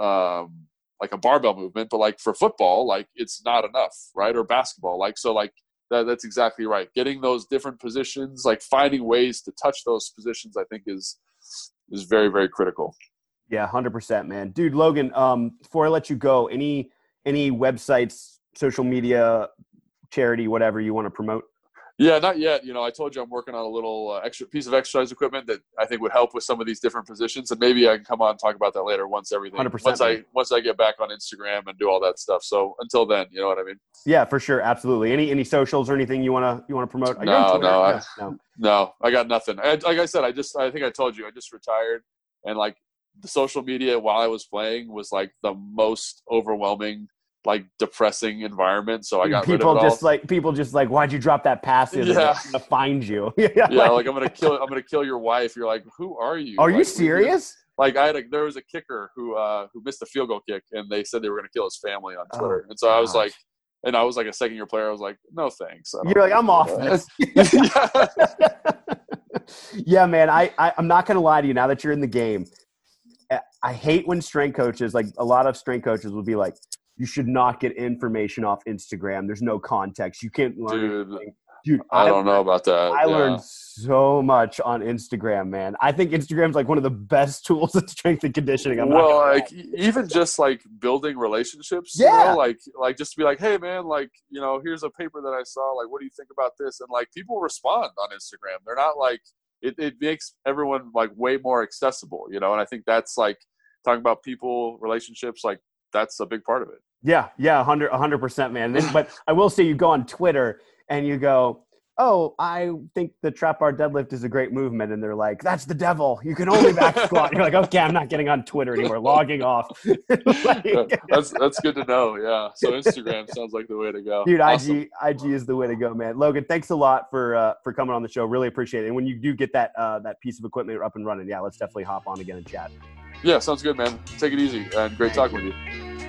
B: um like a barbell movement but like for football like it's not enough right or basketball like so like that, that's exactly right getting those different positions like finding ways to touch those positions i think is is very very critical
A: Yeah, hundred percent, man, dude. Logan, um, before I let you go, any any websites, social media, charity, whatever you want to promote?
B: Yeah not yet you know i told you i'm working on a little uh, extra piece of exercise equipment that i think would help with some of these different positions and maybe i can come on and talk about that later once everything
A: 100%,
B: once i once i get back on instagram and do all that stuff so until then you know what i mean
A: Yeah, for sure, absolutely. Any any socials or anything you wanna you wanna promote? Are you on
B: No, no, I-
A: no.
B: No, I got nothing. I, like I said, I just I think I told you I just retired, and like the social media while I was playing was like the most overwhelming, like depressing environment. So I got
A: people
B: rid of it
A: just
B: all.
A: like people just like why'd you drop that pass?
B: Yeah.
A: I'm gonna find you. yeah,
B: yeah, like I'm gonna kill I'm gonna kill your wife. You're like, who are you?
A: are you serious?
B: Like I had a, there was a kicker who uh who missed a field goal kick, and they said they were gonna kill his family on
A: Oh,
B: Twitter, and so I was like. And I was like a second year player. I was like, no thanks.
A: You're like, I'm off this.
B: yeah.
A: man. I, I I'm not gonna lie to you. Now that you're in the game, I- I hate when strength coaches, like a lot of strength coaches, will be like, "You should not get information off Instagram. There's no context. You can't learn."
B: Dude,
A: anything." Dude,
B: I don't know about that.
A: I
B: yeah.
A: learned so much on Instagram, man. I think Instagram's like one of the best tools in strength and conditioning. I'm
B: well,
A: lie.
B: like e- even just like building relationships,
A: Yeah.
B: you know, like like just to be like, hey man, like you know, here's a paper that I saw. Like, what do you think about this? And like people respond on Instagram. They're not like it. It makes everyone like way more accessible, you know. And I think that's like talking about people, relationships. Like that's a big part of it.
A: Yeah, yeah, 100 100%, man. Then- but I will say you go on Twitter and you go, "Oh, I think the trap bar deadlift is a great movement." And they're like, "That's the devil. You can only back squat." You're like, "Okay, I'm not getting on Twitter anymore. Logging off." Like-
B: that's that's good to know. Yeah. So Instagram sounds like the way to go.
A: Dude,
B: Awesome.
A: IG IG is the way to go, man. Logan, thanks a lot for uh, for coming on the show. Really appreciate it. And when you do get that uh, that piece of equipment up and running, yeah, let's definitely hop on again and chat.
B: Yeah, sounds good, man. Take it easy and great talking with you.